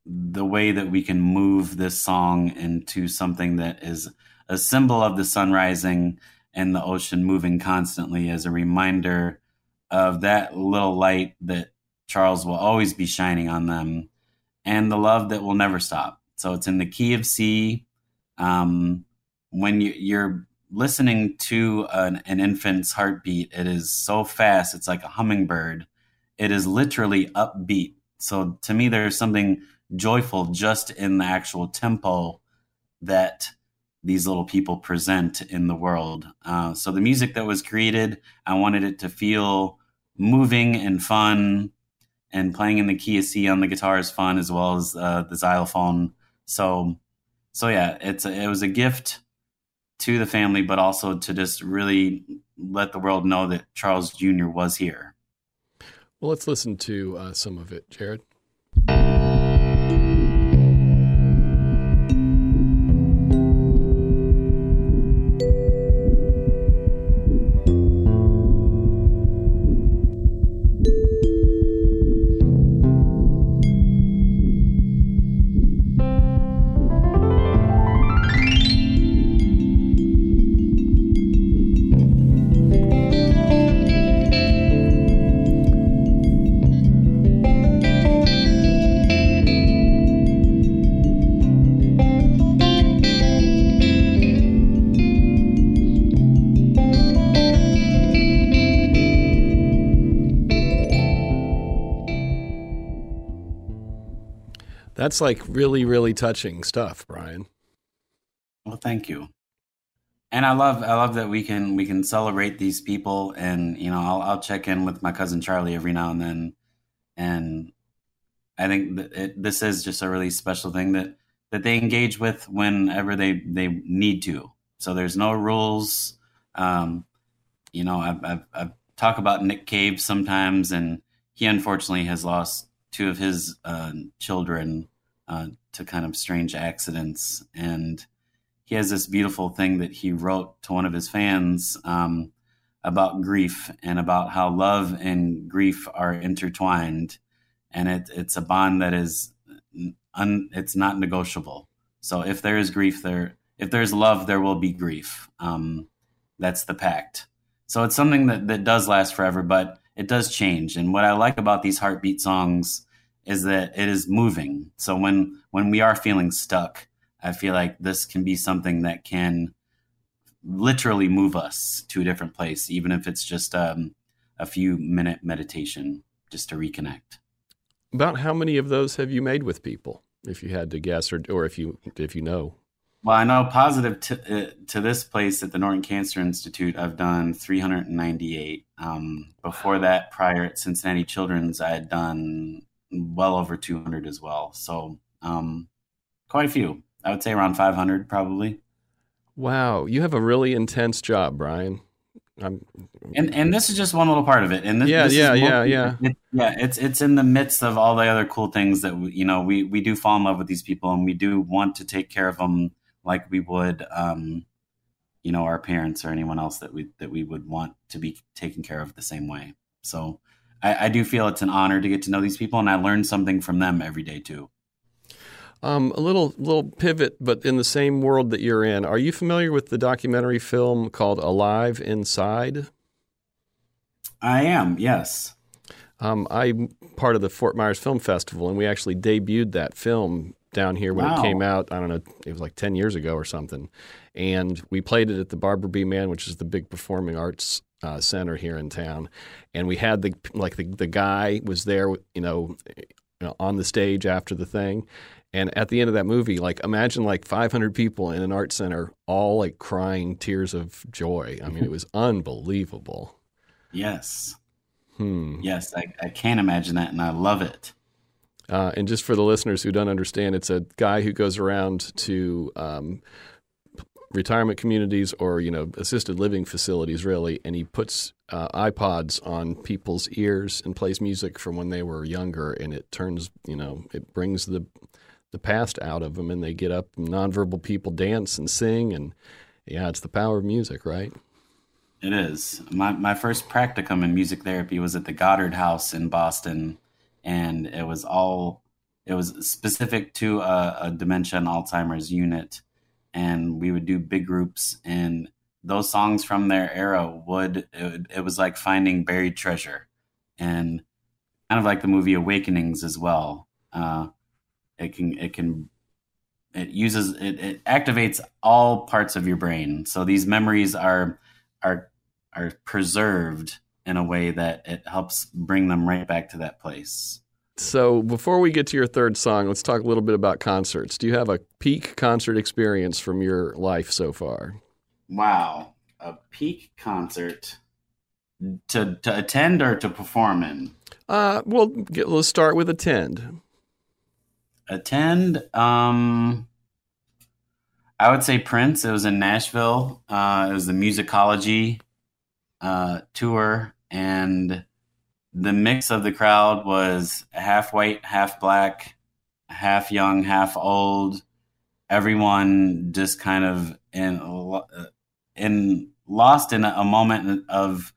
Speaker 1: the way that we can move this song into something that is a symbol of the sun rising and the ocean moving constantly as a reminder of that little light that Charles will always be shining on them and the love that will never stop. So it's in the key of C. Um, when you, you're listening to an, an, infant's heartbeat, it is so fast. It's like a hummingbird. It is literally upbeat. So to me, there's something joyful just in the actual tempo that these little people present in the world. Uh, so the music that was created, I wanted it to feel moving and fun. And playing in the key of C on the guitar is fun as well as uh, the xylophone. So, so yeah, it's a, it was a gift to the family, but also to just really let the world know that Charles Jr. was here.
Speaker 2: Well, let's listen to uh, some of it, Jared. That's like really, really touching stuff, Brian.
Speaker 1: Well, thank you. And I love, I love that we can we can celebrate these people, and you know, I'll I'll check in with my cousin Charlie every now and then, and I think it, this is just a really special thing that that they engage with whenever they they need to. So there's no rules. Um, you know, I've, I've, I've talk about Nick Cave sometimes, and he unfortunately has lost two of his uh, children uh, to kind of strange accidents. And he has this beautiful thing that he wrote to one of his fans um, about grief and about how love and grief are intertwined. And it, it's a bond that is, un, it's not negotiable. So if there is grief, there if there's love, there will be grief. Um, that's the pact. So it's something that, that does last forever, but it does change. And what I like about these heartbeat songs is that it is moving. So when when we are feeling stuck, I feel like this can be something that can literally move us to a different place, even if it's just um, a few minute meditation just to reconnect.
Speaker 2: About how many of those have you made with people, if you had to guess, or or if you if you know?
Speaker 1: Well, I know positive to, uh, to this place at the Norton Cancer Institute, I've done 398. Um, before that, prior at Cincinnati Children's, I had done well over 200 as well. So, um, quite a few. I would say around 500 probably.
Speaker 2: Wow, you have a really intense job, Brian. I'm,
Speaker 1: and and this is just one little part of it. And this,
Speaker 2: yeah,
Speaker 1: this
Speaker 2: yeah, yeah, yeah,
Speaker 1: it, yeah. It's it's in the midst of all the other cool things that we, you know we we do fall in love with these people, and we do want to take care of them like we would, um, you know, our parents or anyone else that we that we would want to be taken care of the same way. So I, I do feel it's an honor to get to know these people, and I learn something from them every day too.
Speaker 2: Um, a little little pivot, but in the same world that you're in. Are you familiar with the documentary film called Alive Inside?
Speaker 1: I am. Yes.
Speaker 2: Um, I'm part of the Fort Myers Film Festival, and we actually debuted that film down here when wow. it came out. I don't know, it was like 10 years ago or something. And we played it at the Barbara B. Mann, which is the big performing arts uh, center here in town. And we had the, like, the, the guy was there, you know, you know, on the stage after the thing. And at the end of that movie, like imagine like 500 people in an art center, all like crying tears of joy. I mean, it was unbelievable.
Speaker 1: Yes.
Speaker 2: Hmm.
Speaker 1: Yes, I, I can't imagine that, and I love it.
Speaker 2: Uh, and just for the listeners who don't understand, it's a guy who goes around to um, retirement communities or you know assisted living facilities, really, and he puts uh, iPods on people's ears and plays music from when they were younger, and it turns you know it brings the the past out of them, and they get up. Nonverbal people dance and sing, and yeah, it's the power of music, right?
Speaker 1: It is. My my first practicum in music therapy was at the Goddard House in Boston and it was all it was specific to a, a dementia and Alzheimer's unit, and we would do big groups and those songs from their era would it, it, was like finding buried treasure and kind of like the movie awakenings as well uh, it can it can it uses it, it activates all parts of your brain so these memories are are are preserved in a way that it helps bring them right back to that place.
Speaker 2: So, before we get to your third song, let's talk a little bit about concerts. Do you have a peak concert experience from your life so far?
Speaker 1: Wow, a peak concert to to attend or to perform in?
Speaker 2: Uh, well, get, let's start with attend.
Speaker 1: Attend. Um, I would say Prince. It was in Nashville. Uh, it was the Musicology uh, tour, and the mix of the crowd was half white, half black, half young, half old. Everyone just kind of in in lost in a moment of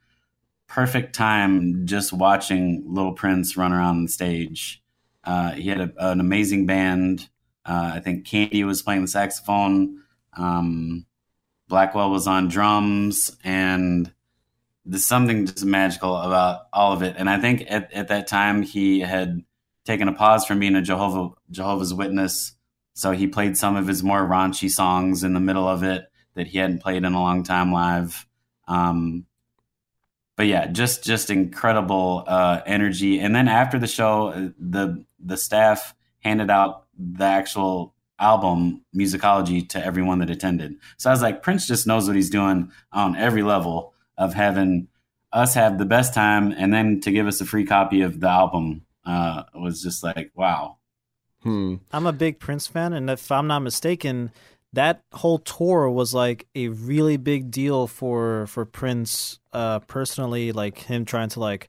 Speaker 1: perfect time, just watching Little Prince run around the stage. Uh, he had a, an amazing band. Uh, I think Candy was playing the saxophone. Um, Blackwell was on drums, and there's something just magical about all of it. And I think at, at that time he had taken a pause from being a Jehovah Jehovah's Witness, so he played some of his more raunchy songs in the middle of it that he hadn't played in a long time live. Um, but yeah, just just incredible uh, energy. And then after the show, uh, the the staff handed out the actual album musicology to everyone that attended. So I was like, Prince just knows what he's doing on every level of having us have the best time and then to give us a free copy of the album uh, was just like wow.
Speaker 2: Hmm.
Speaker 3: I'm a big Prince fan, and if I'm not mistaken, that whole tour was like a really big deal for for Prince uh, personally, like him trying to like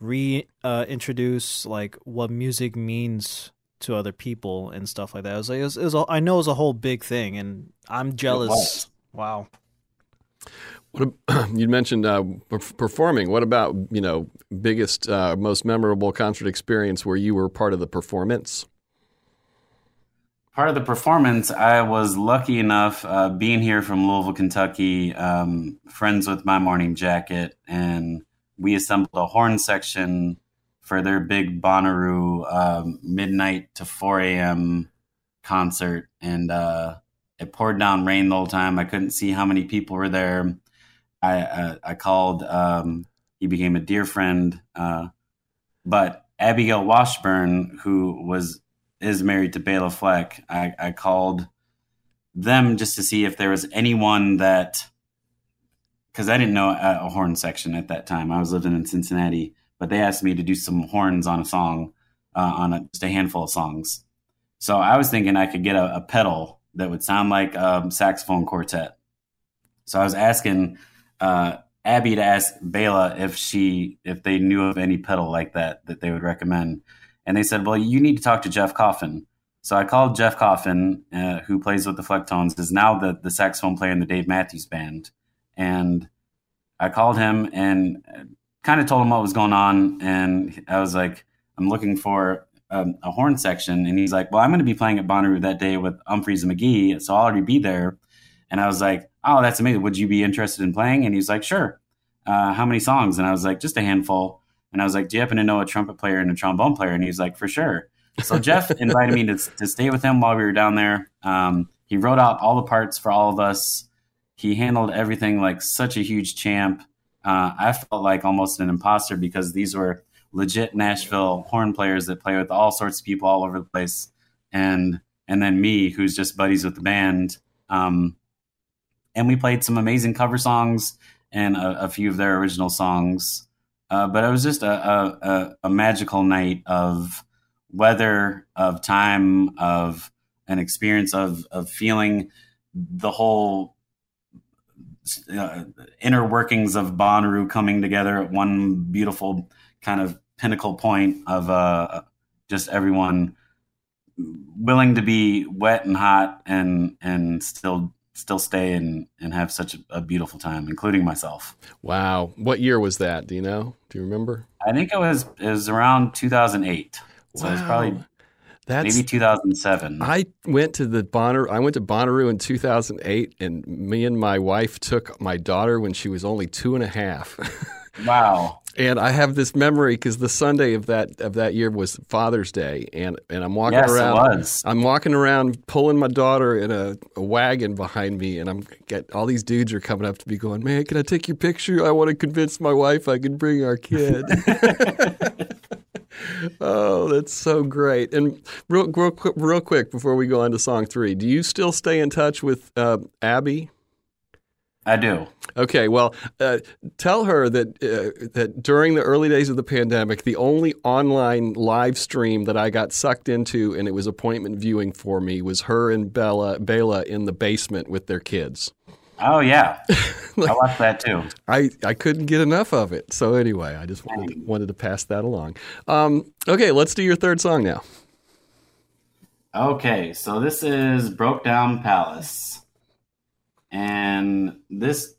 Speaker 3: reintroduce uh, like what music means to other people and stuff like that. It was like it was, it was a, I know it was a whole big thing, and I'm jealous. Wow.
Speaker 2: You mentioned uh, performing. What about you know biggest, uh, most memorable concert experience where you were part of the performance?
Speaker 1: part of the performance, I was lucky enough uh, being here from Louisville, Kentucky, um, friends with my morning jacket, and we assembled a horn section for their big Bonnaroo um, midnight to 4 a.m. concert. And uh, it poured down rain the whole time. I couldn't see how many people were there. I, uh, I called, um, he became a dear friend. Uh, but Abigail Washburn, who was is married to Bela Fleck, I, I called them just to see if there was anyone that because I didn't know a, a, horn section at that time. I was living in Cincinnati, but they asked me to do some horns on a song, uh, on a, just a handful of songs. So I was thinking I could get a, a pedal that would sound like a saxophone quartet. So I was asking uh, Abby to ask Bela if she if they knew of any pedal like that that they would recommend, and they said, "Well, you need to talk to Jeff Coffin." So I called Jeff Coffin, uh, who plays with the Flecktones, is now the the saxophone player in the Dave Matthews Band, and I called him and kind of told him what was going on, and I was like, "I'm looking for um, a horn section," and he's like, "Well, I'm going to be playing at Bonnaroo that day with Umphrey's and McGee, so I'll already be there." And I was like, "Oh, that's amazing! Would you be interested in playing?" And he's like, "Sure." Uh, how many songs? And I was like, "Just a handful." And I was like, "Do you happen to know a trumpet player and a trombone player?" And he was like, "For sure." So Jeff invited me to, to stay with him while we were down there. Um, he wrote out all the parts for all of us. He handled everything like such a huge champ. Uh, I felt like almost an imposter because these were legit Nashville horn players that play with all sorts of people all over the place, and and then me, who's just buddies with the band. Um, and we played some amazing cover songs and a, a few of their original songs. Uh, but it was just a, a, a, magical night of weather, of time, of an experience of of feeling the whole uh, inner workings of Bonnaroo coming together at one beautiful kind of pinnacle point of uh, just everyone willing to be wet and hot and and still still stay and and have such a, beautiful time, including myself.
Speaker 2: Wow, what year was that? Do you know? Do you remember?
Speaker 1: I think it was it was around 2008. So wow. it was probably that's maybe 2007.
Speaker 2: I went to the Bonnaroo. I went to Bonnaroo in 2008, and me and my wife took my daughter when she was only two and a half.
Speaker 1: wow!
Speaker 2: And I have this memory because the Sunday of that of that year was Father's Day, and, and I'm walking
Speaker 1: yes,
Speaker 2: around. I'm walking around pulling my daughter in a, a wagon behind me, and I'm get all these dudes are coming up to me going, "Man, can I take your picture? I want to convince my wife I can bring our kid." oh, that's so great. And real, real, real quick before we go on to song three, do you still stay in touch with uh, Abby?
Speaker 1: I do.
Speaker 2: Okay, well, uh, tell her that uh, that during the early days of the pandemic, the only online live stream that I got sucked into, and it was appointment viewing for me, was her and Bella Bela in the basement with their kids.
Speaker 1: Oh yeah, like, I watched that too.
Speaker 2: I, I couldn't get enough of it. So anyway, I just wanted wanted to pass that along. Um, okay, let's do your third song now.
Speaker 1: Okay, so this is "Broke Down Palace," and this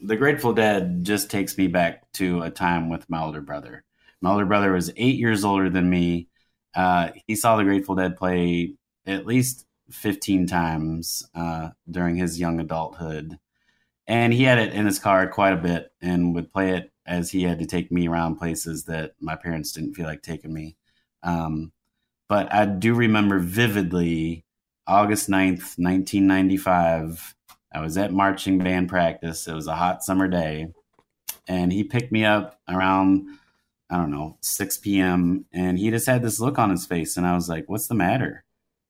Speaker 1: the Grateful Dead just takes me back to a time with my older brother. My older brother was eight years older than me. Uh, he saw the Grateful Dead play at least 15 times uh, during his young adulthood and he had it in his car quite a bit and would play it as he had to take me around places that my parents didn't feel like taking me. Um, but I do remember vividly August 9th, 1995. I was at marching band practice. It was a hot summer day. And he picked me up around, I don't know, 6 p.m. And he just had this look on his face. And I was like, what's the matter?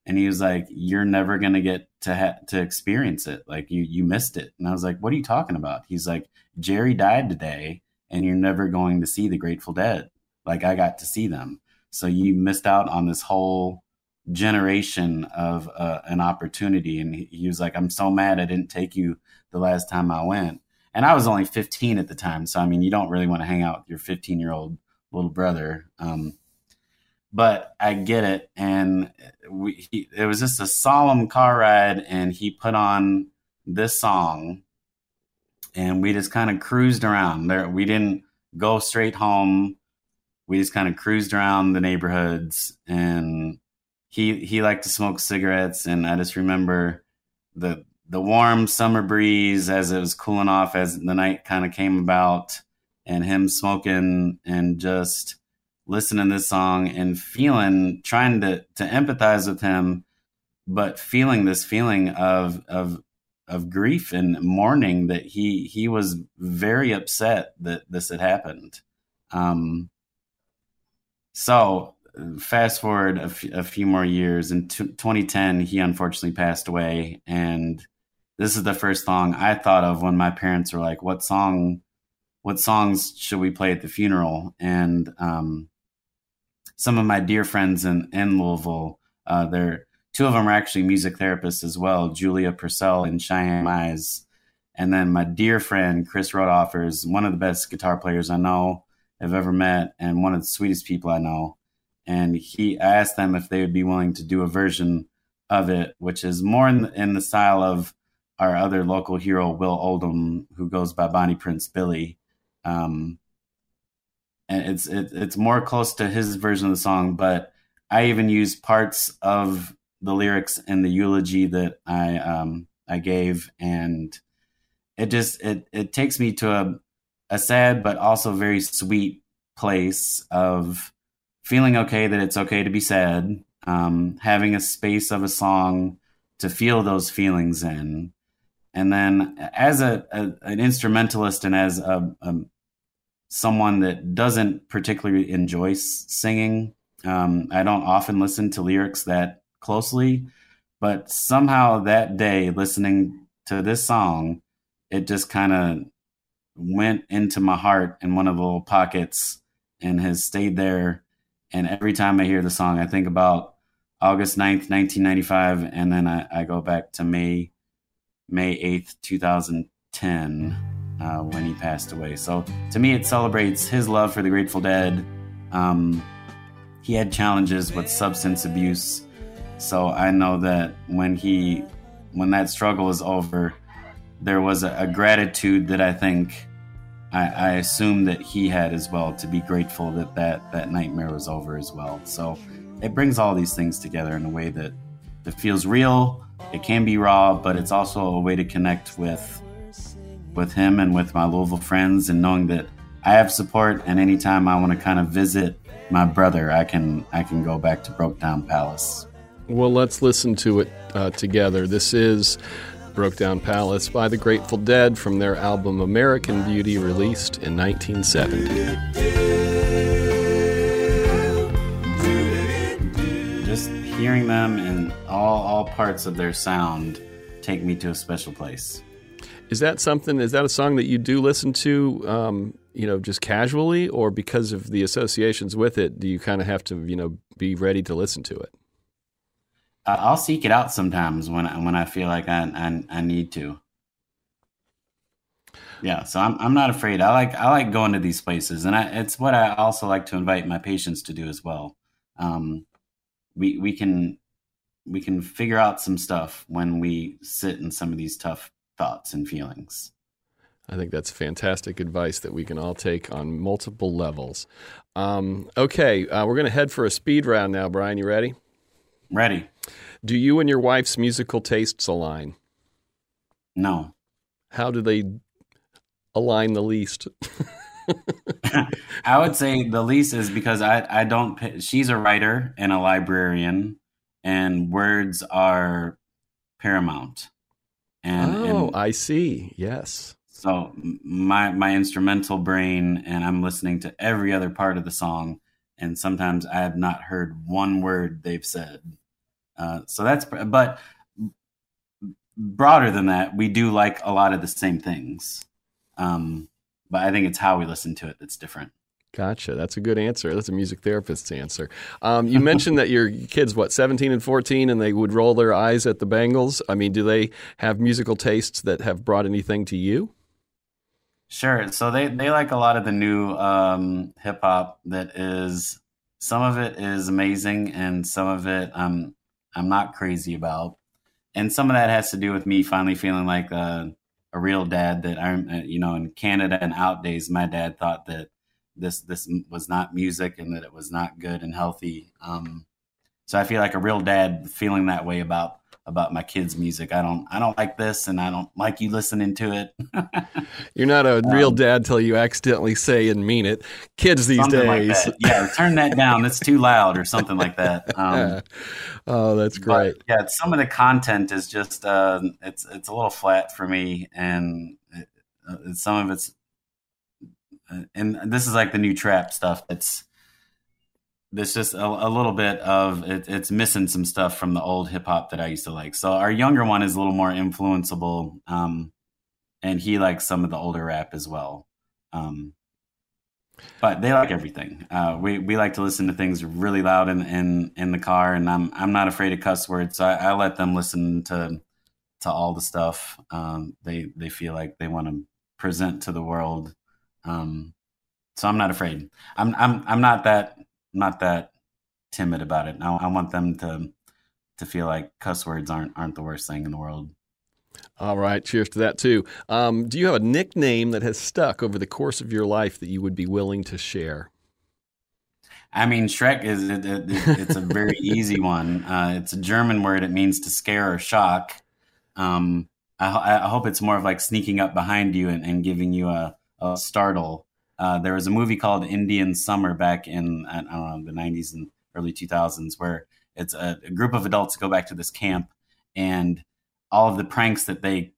Speaker 1: and he was like you're never going to get to ha- to experience it like you you missed it and i was like what are you talking about he's like jerry died today and you're never going to see the grateful dead like i got to see them so you missed out on this whole generation of uh, an opportunity and he, was like i'm so mad i didn't take you the last time i went and i was only 15 at the time so i mean you don't really want to hang out with your 15 year old little brother um, but I get it. And we, he, it was just a solemn car ride, and he put on this song, and we just kind of cruised around. There, we didn't go straight home. We just kind of cruised around the neighborhoods, and he he liked to smoke cigarettes, and I just remember the the warm summer breeze as it was cooling off as the night kind of came about, and him smoking and just listening to this song and feeling trying to to empathize with him, but feeling this feeling of of of grief and mourning that he he was very upset that this had happened. Um, so fast forward a, f- a few more years in t- 2010 he unfortunately passed away. And this is the first song i thought of when my parents were like what song what songs should we play at the funeral? And um, some of my dear friends in, in louisville uh, they're two of them are actually music therapists as well julia purcell and cheyenne eyes and then my dear friend chris rodoffers is one of the best guitar players i know have ever met and one of the sweetest people i know and he I asked them if they would be willing to do a version of it, which is more in, in the style of our other local hero, Will Oldham, who goes by Bonnie Prince Billy. Um, and it's it, it's more close to his version of the song, but I even used parts of the lyrics in the eulogy that I um, I gave, and it just it it takes me to a a sad but also very sweet place of feeling okay that it's okay to be sad, um, having a space of a song to feel those feelings in. And then as a, a an instrumentalist and as a, a, someone that doesn't particularly enjoy singing, um, I don't often listen to lyrics that closely, but somehow that day listening to this song, it just kind of went into my heart in one of the little pockets and has stayed there and every time I hear the song, I think about August 9th, 1995, and then I, I go back to May May 8th, 2010, uh, when he passed away. So to me, it celebrates his love for the Grateful Dead. Um, he had challenges with substance abuse, so I know that when he when that struggle was over, there was a, a gratitude that I think I, I assume that he had as well to be grateful that, that that nightmare was over as well. So it brings all these things together in a way that, that feels real. It can be raw, but it's also a way to connect with with him and with my Louisville friends and knowing that I have support and anytime I want to kind of visit my brother, I can I can go back to Broke Down Palace.
Speaker 2: Well, let's listen to it uh, together. This is Broke Down Palace by the Grateful Dead from their album American Beauty, released in 1970.
Speaker 1: Just hearing them in all, all parts of their sound take me to a special place.
Speaker 2: Is that something? Is that a song that you do listen to, um, you know, just casually, or because of the associations with it, do you kind of have to, you know, be ready to listen to it?
Speaker 1: I'll seek it out sometimes when I, when I feel like I, I, I need to. Yeah, so I'm I'm not afraid. I like I like going to these places, and I, it's what I also like to invite my patients to do as well. Um, we we can we can figure out some stuff when we sit in some of these tough thoughts and feelings.
Speaker 2: I think that's fantastic advice that we can all take on multiple levels. Um, okay, uh, we're going to head for a speed round now, Brian. You ready?
Speaker 1: Ready.
Speaker 2: Do you and your wife's musical tastes align?
Speaker 1: No.
Speaker 2: How do they align the least?
Speaker 1: I would say the least is because I, I don't, she's a writer and a librarian, and words are paramount.
Speaker 2: And, oh, and I see. Yes.
Speaker 1: So my my instrumental brain, and I'm listening to every other part of the song, and sometimes I have not heard one word they've said. Uh, so that's but broader than that, we do like a lot of the same things. Um, but I think it's how we listen to it that's different.
Speaker 2: Gotcha. That's a good answer. That's a music therapist's answer. Um, you mentioned that your kids, what, 17 and 14, and they would roll their eyes at the Bangles. I mean, do they have musical tastes that have brought anything to you?
Speaker 1: Sure. So they, they like a lot of the new um, hip hop that is, some of it is amazing, and some of it um, I'm not crazy about. And some of that has to do with me finally feeling like a, a real dad that I'm, uh, you know, in Canada and out days, my dad thought that this, this was not music and that it was not good and healthy. Um, So I feel like a real dad feeling that way about about my kids' music. I don't I don't like this and I don't like you listening to it.
Speaker 2: You're not a real um, dad till you accidentally say and mean it. Kids these days.
Speaker 1: Like yeah, turn that down. That's too loud or something like that. Um,
Speaker 2: oh, that's great.
Speaker 1: yeah, some of the content is just uh, it's it's a little flat for me and it, uh, some of it's uh, and this is like the new trap stuff. It's there's just a, a little bit of it, it's missing some stuff from the old hip hop that I used to like. So our younger one is a little more influenceable, um, and he likes some of the older rap as well. Um, but they like everything. Uh, we we like to listen to things really loud in, in in the car, and I'm I'm not afraid of cuss words. So I, I let them listen to to all the stuff um, they they feel like they want to present to the world. Um, so I'm not afraid. I'm I'm I'm not that not that timid about it. I, I want them to to feel like cuss words aren't aren't the worst thing in the world.
Speaker 2: All right, cheers to that too. Um, do you have a nickname that has stuck over the course of your life that you would be willing to share?
Speaker 1: I mean, Shrek is it, it, it's a very easy one. Uh, it's a German word. It means to scare or shock. Um, I, I, hope it's more of like sneaking up behind you and, and giving you a, a startle. Uh, there was a movie called Indian Summer back in I don't know the 90s and early 2000s where it's a, a group of adults go back to this camp and all of the pranks that they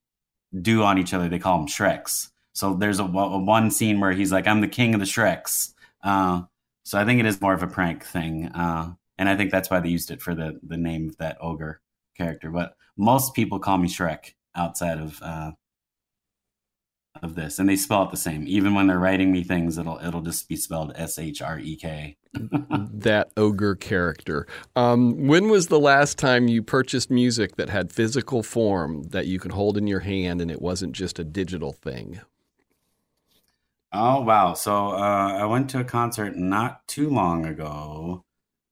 Speaker 1: do on each other they call them Shreks. So there's a, a one scene where he's like, "I'm the king of the Shreks." Uh, so I think it is more of a prank thing, uh, and I think that's why they used it for the the name of that ogre character. But most people call me Shrek outside of uh, of this, and they spell it the same. Even when they're writing me things, it'll it'll just be spelled S H R E K.
Speaker 2: that ogre character. Um, when was the last time you purchased music that had physical form that you could hold in your hand and it wasn't just a digital thing?
Speaker 1: Oh wow! So uh, I went to a concert not too long ago.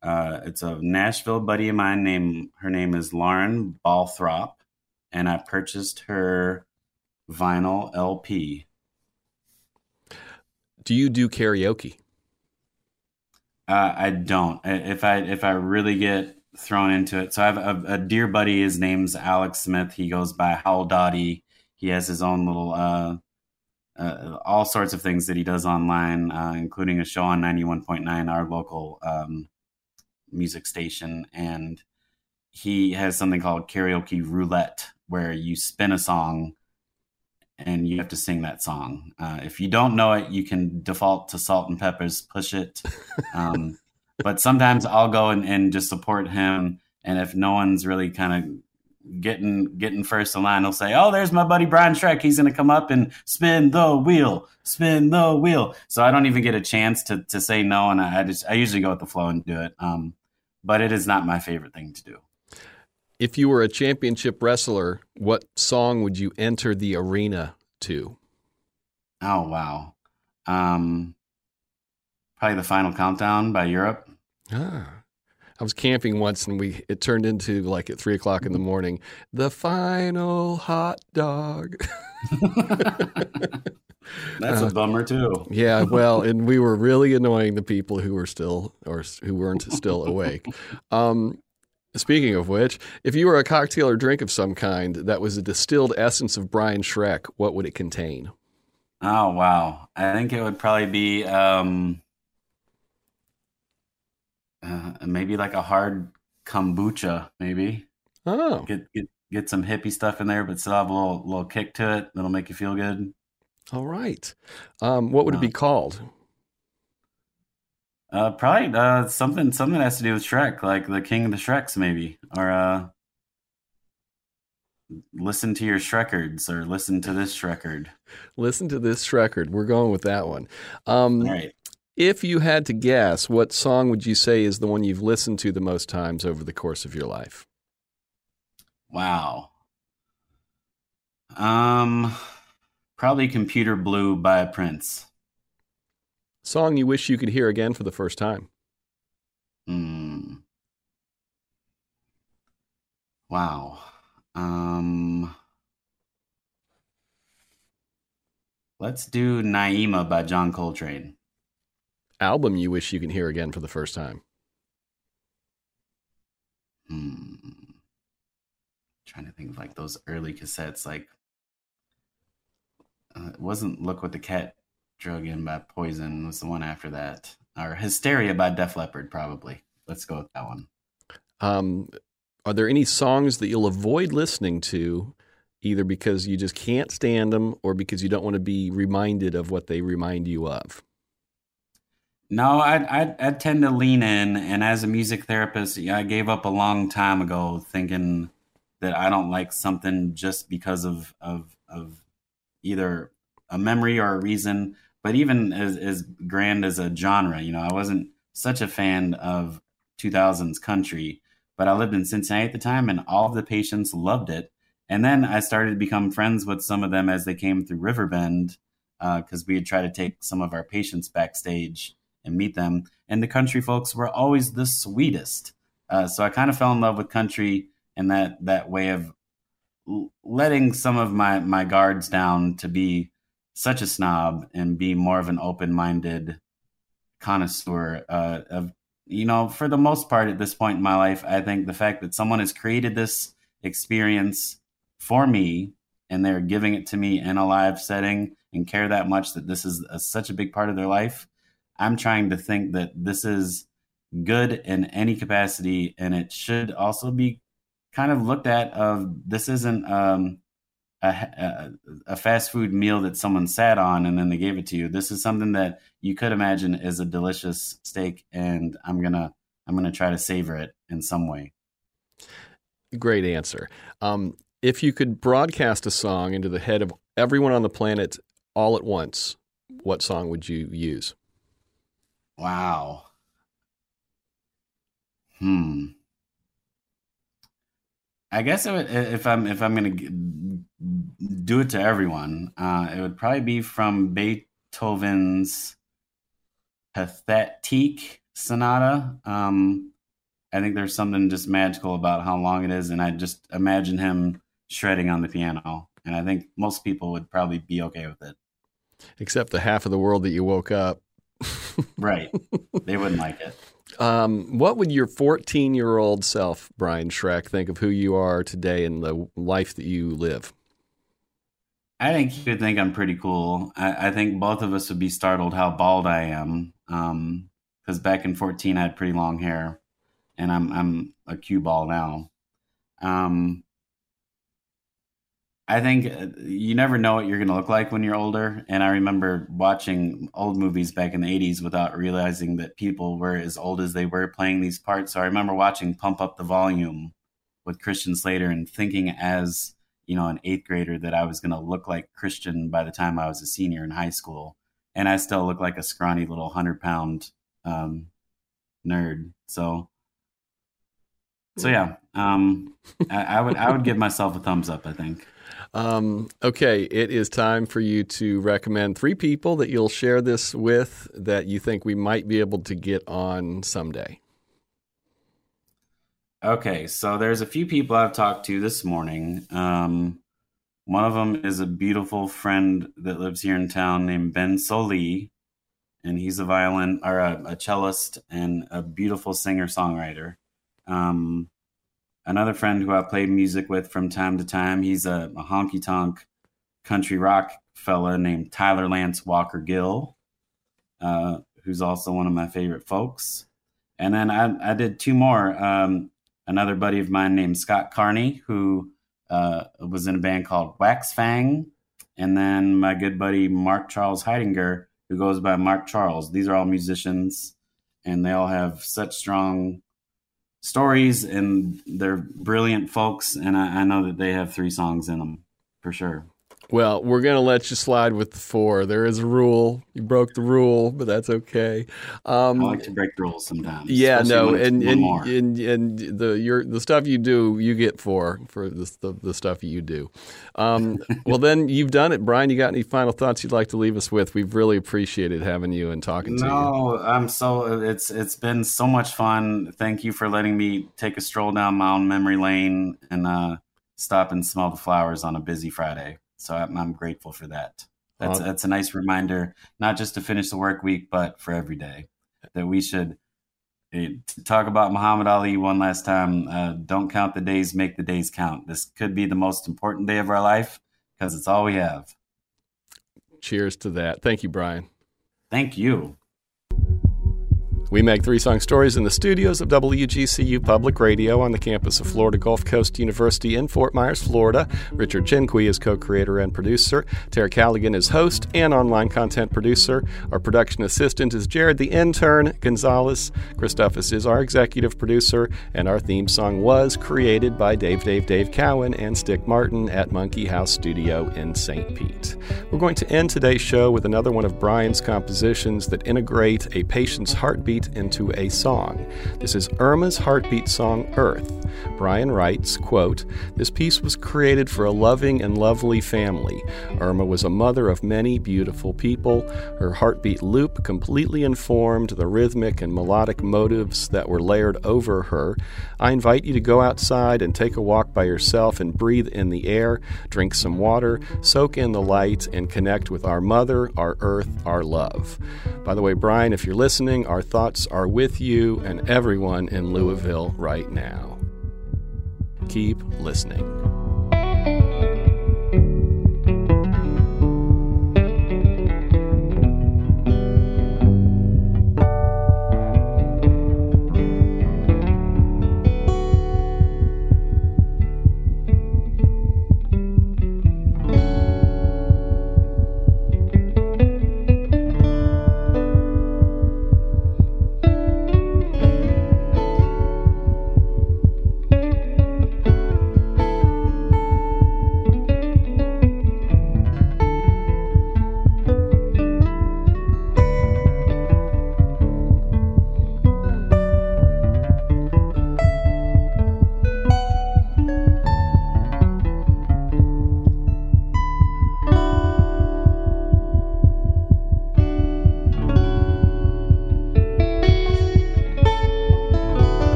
Speaker 1: Uh, it's a Nashville buddy of mine named her name is Lauren Balthrop, and I purchased her vinyl LP.
Speaker 2: Do you do karaoke?
Speaker 1: Uh, I don't. If I if I really get thrown into it, so I have a, a dear buddy. His name's Alex Smith. He goes by Howell Dawdy. He has his own little uh, uh, all sorts of things that he does online, uh, including a show on ninety one point nine, our local um, music station, and he has something called karaoke roulette, where you spin a song and you have to sing that song. Uh, if you don't know it, you can default to Salt-N-Pepa's Push It. Um, but sometimes I'll go and, and, just support him. And if no one's really kind of getting getting first in line, he'll say, Oh, there's my buddy Brian Schreck. He's going to come up and spin the wheel, spin the wheel. So I don't even get a chance to, to say no. And I, I just, I usually go with the flow and do it. Um, but it is not my favorite thing to do.
Speaker 2: If you were a championship wrestler, what song would you enter the arena to?
Speaker 1: Oh wow. Um probably the final countdown by Europe.
Speaker 2: Ah. I was camping once and we it turned into like at three o'clock in the morning, the final hot dog.
Speaker 1: That's uh, a bummer too.
Speaker 2: yeah, well, and we were really annoying the people who were still or who weren't still awake. Um, Speaking of which, if you were a cocktail or drink of some kind that was a distilled essence of Brian Schreck, what would it contain?
Speaker 1: Oh wow! I think it would probably be um, uh, maybe like a hard kombucha, maybe.
Speaker 2: Oh,
Speaker 1: get get get some hippie stuff in there, but still have a little little kick to it that'll make you feel good.
Speaker 2: All right. Um, what would it be uh, called?
Speaker 1: Uh, probably uh, something something that has to do with Shrek, like the King of the Shreks, maybe, or uh, listen to your Shrekards, or listen to this Shrekard.
Speaker 2: Listen to this Shrekard. We're going with that one. Um,
Speaker 1: All right.
Speaker 2: If you had to guess, what song would you say is the one you've listened to the most times over the course of your life?
Speaker 1: Wow. Um, probably "Computer Blue" by Prince.
Speaker 2: Song you wish you could hear again for the first time?
Speaker 1: Hmm. Wow. Um, let's do Naima by John Coltrane.
Speaker 2: Album you wish you could hear again for the first time?
Speaker 1: Hmm. Trying to think of like those early cassettes, like uh, it wasn't "Look What the Cat Drug In" by Poison. Was the one after that, or "Hysteria" by Def Leppard? Probably. Let's go with that one.
Speaker 2: Um, are there any songs that you'll avoid listening to, either because you just can't stand them or because you don't want to be reminded of what they remind you of?
Speaker 1: No, I, I I tend to lean in, and as a music therapist, I gave up a long time ago, thinking that I don't like something just because of of of either a memory or a reason. But even as as grand as a genre, you know, I wasn't such a fan of 2000s country, but I lived in Cincinnati at the time, and all of the patients loved it. And then I started to become friends with some of them as they came through Riverbend, because uh, we had tried to take some of our patients backstage and meet them. And the country folks were always the sweetest. Uh, so I kind of fell in love with country and that that way of letting some of my my guards down to be such a snob and be more of an open-minded connoisseur uh, of you know for the most part at this point in my life i think the fact that someone has created this experience for me and they're giving it to me in a live setting and care that much that this is a, such a big part of their life I'm trying to think that this is good in any capacity, and it should also be kind of looked at of this isn't um, a, a, a, fast food meal that someone sat on and then they gave it to you. This is something that you could imagine is a delicious steak, and I'm gonna I'm gonna try to savor it in some way.
Speaker 2: Great answer. Um, if you could broadcast a song into the head of everyone on the planet all at once, what song would you use?
Speaker 1: Wow. Hmm. I guess it would, if I'm if I'm gonna do it to everyone, uh, it would probably be from Beethoven's Pathetique Sonata. Um, I think there's something just magical about how long it is, and I just imagine him shredding on the piano, and I think most people would probably be okay with it.
Speaker 2: Except the half of the world that you woke up
Speaker 1: right. They wouldn't like it.
Speaker 2: Um, what would your 14 year old self, Brian Schreck, think of who you are today and the life that you live?
Speaker 1: I think he would think I'm pretty cool. I, I think both of us would be startled how bald I am. Because um, back in 14, I had pretty long hair, and I'm I'm a cue ball now. Um, I think uh, you never know what you're going to look like when you're older. And I remember watching old movies back in the 80s without realizing that people were as old as they were playing these parts. So I remember watching Pump Up the Volume with Christian Slater and thinking as, you know, an eighth grader that I was going to look like Christian by the time I was a senior in high school. And I still look like a scrawny little 100 pound um, nerd. So, so yeah, um, I, I would I would give myself a thumbs up. I think.
Speaker 2: Um, okay, it is time for you to recommend three people that you'll share this with that you think we might be able to get on someday.
Speaker 1: Okay, so there's a few people I've talked to this morning. Um, one of them is a beautiful friend that lives here in town named Ben Sollee, and he's a violin or a, a cellist and a beautiful singer songwriter. Um, another friend who I played music with from time to time. He's a, a honky tonk country rock fella named Tyler Lance Walker Gill, uh, who's also one of my favorite folks. And then I, I did two more. Um, another buddy of mine named Scott Carney, who uh, was in a band called Wax Fang. And then my good buddy Mark Charles Heidinger, who goes by Mark Charles. These are all musicians, and they all have such strong stories and they're brilliant folks and I, I, know that they have three songs in them for sure
Speaker 2: well we're going to let you slide with the four. There is a rule. You broke the rule but that's okay.
Speaker 1: Um, i like to break the rules sometimes
Speaker 2: yeah no and and, and, and the your the stuff you do you get four for the, the, the stuff you do. Um, well then you've done it. Brian you got any final thoughts you'd like to leave us with? We've really appreciated having you and talking
Speaker 1: no,
Speaker 2: to you.
Speaker 1: No i'm so it's it's been so much fun. Thank you for letting me take a stroll down mountain memory lane and uh, stop and smell the flowers on a busy friday so I'm, I'm grateful for that. That's that's a nice reminder, not just to finish the work week, but for every day that we should to talk about Muhammad Ali one last time, uh, don't count the days, make the days count. This could be the most important day of our life because it's all we have.
Speaker 2: Cheers to that. Thank you, Brian.
Speaker 1: Thank you.
Speaker 2: We make three song stories in the studios of WGCU Public Radio on the campus of Florida Gulf Coast University in Fort Myers, Florida. Richard Chinqui is co creator and producer. Tara Callaghan is host and online content producer. Our production assistant is Jared the intern Gonzalez. Christophus is our executive producer, and our theme song was created by Dave Dave Dave Cowan and Stick Martin at Monkey House Studio in St. Pete. We're going to end today's show with another one of Brian's compositions that integrate a patient's heartbeat into a song. This is Irma's heartbeat song Earth. Brian writes, quote, This piece was created for a loving and lovely family. Irma was a mother of many beautiful people. Her heartbeat loop completely informed the rhythmic and melodic motives that were layered over her. I invite you to go outside and take a walk by yourself and breathe in the air, drink some water, soak in the light, and connect with our mother, our earth, our love. By the way, Brian, if you're listening, our thoughts are with you and everyone in Louisville right now. Keep listening.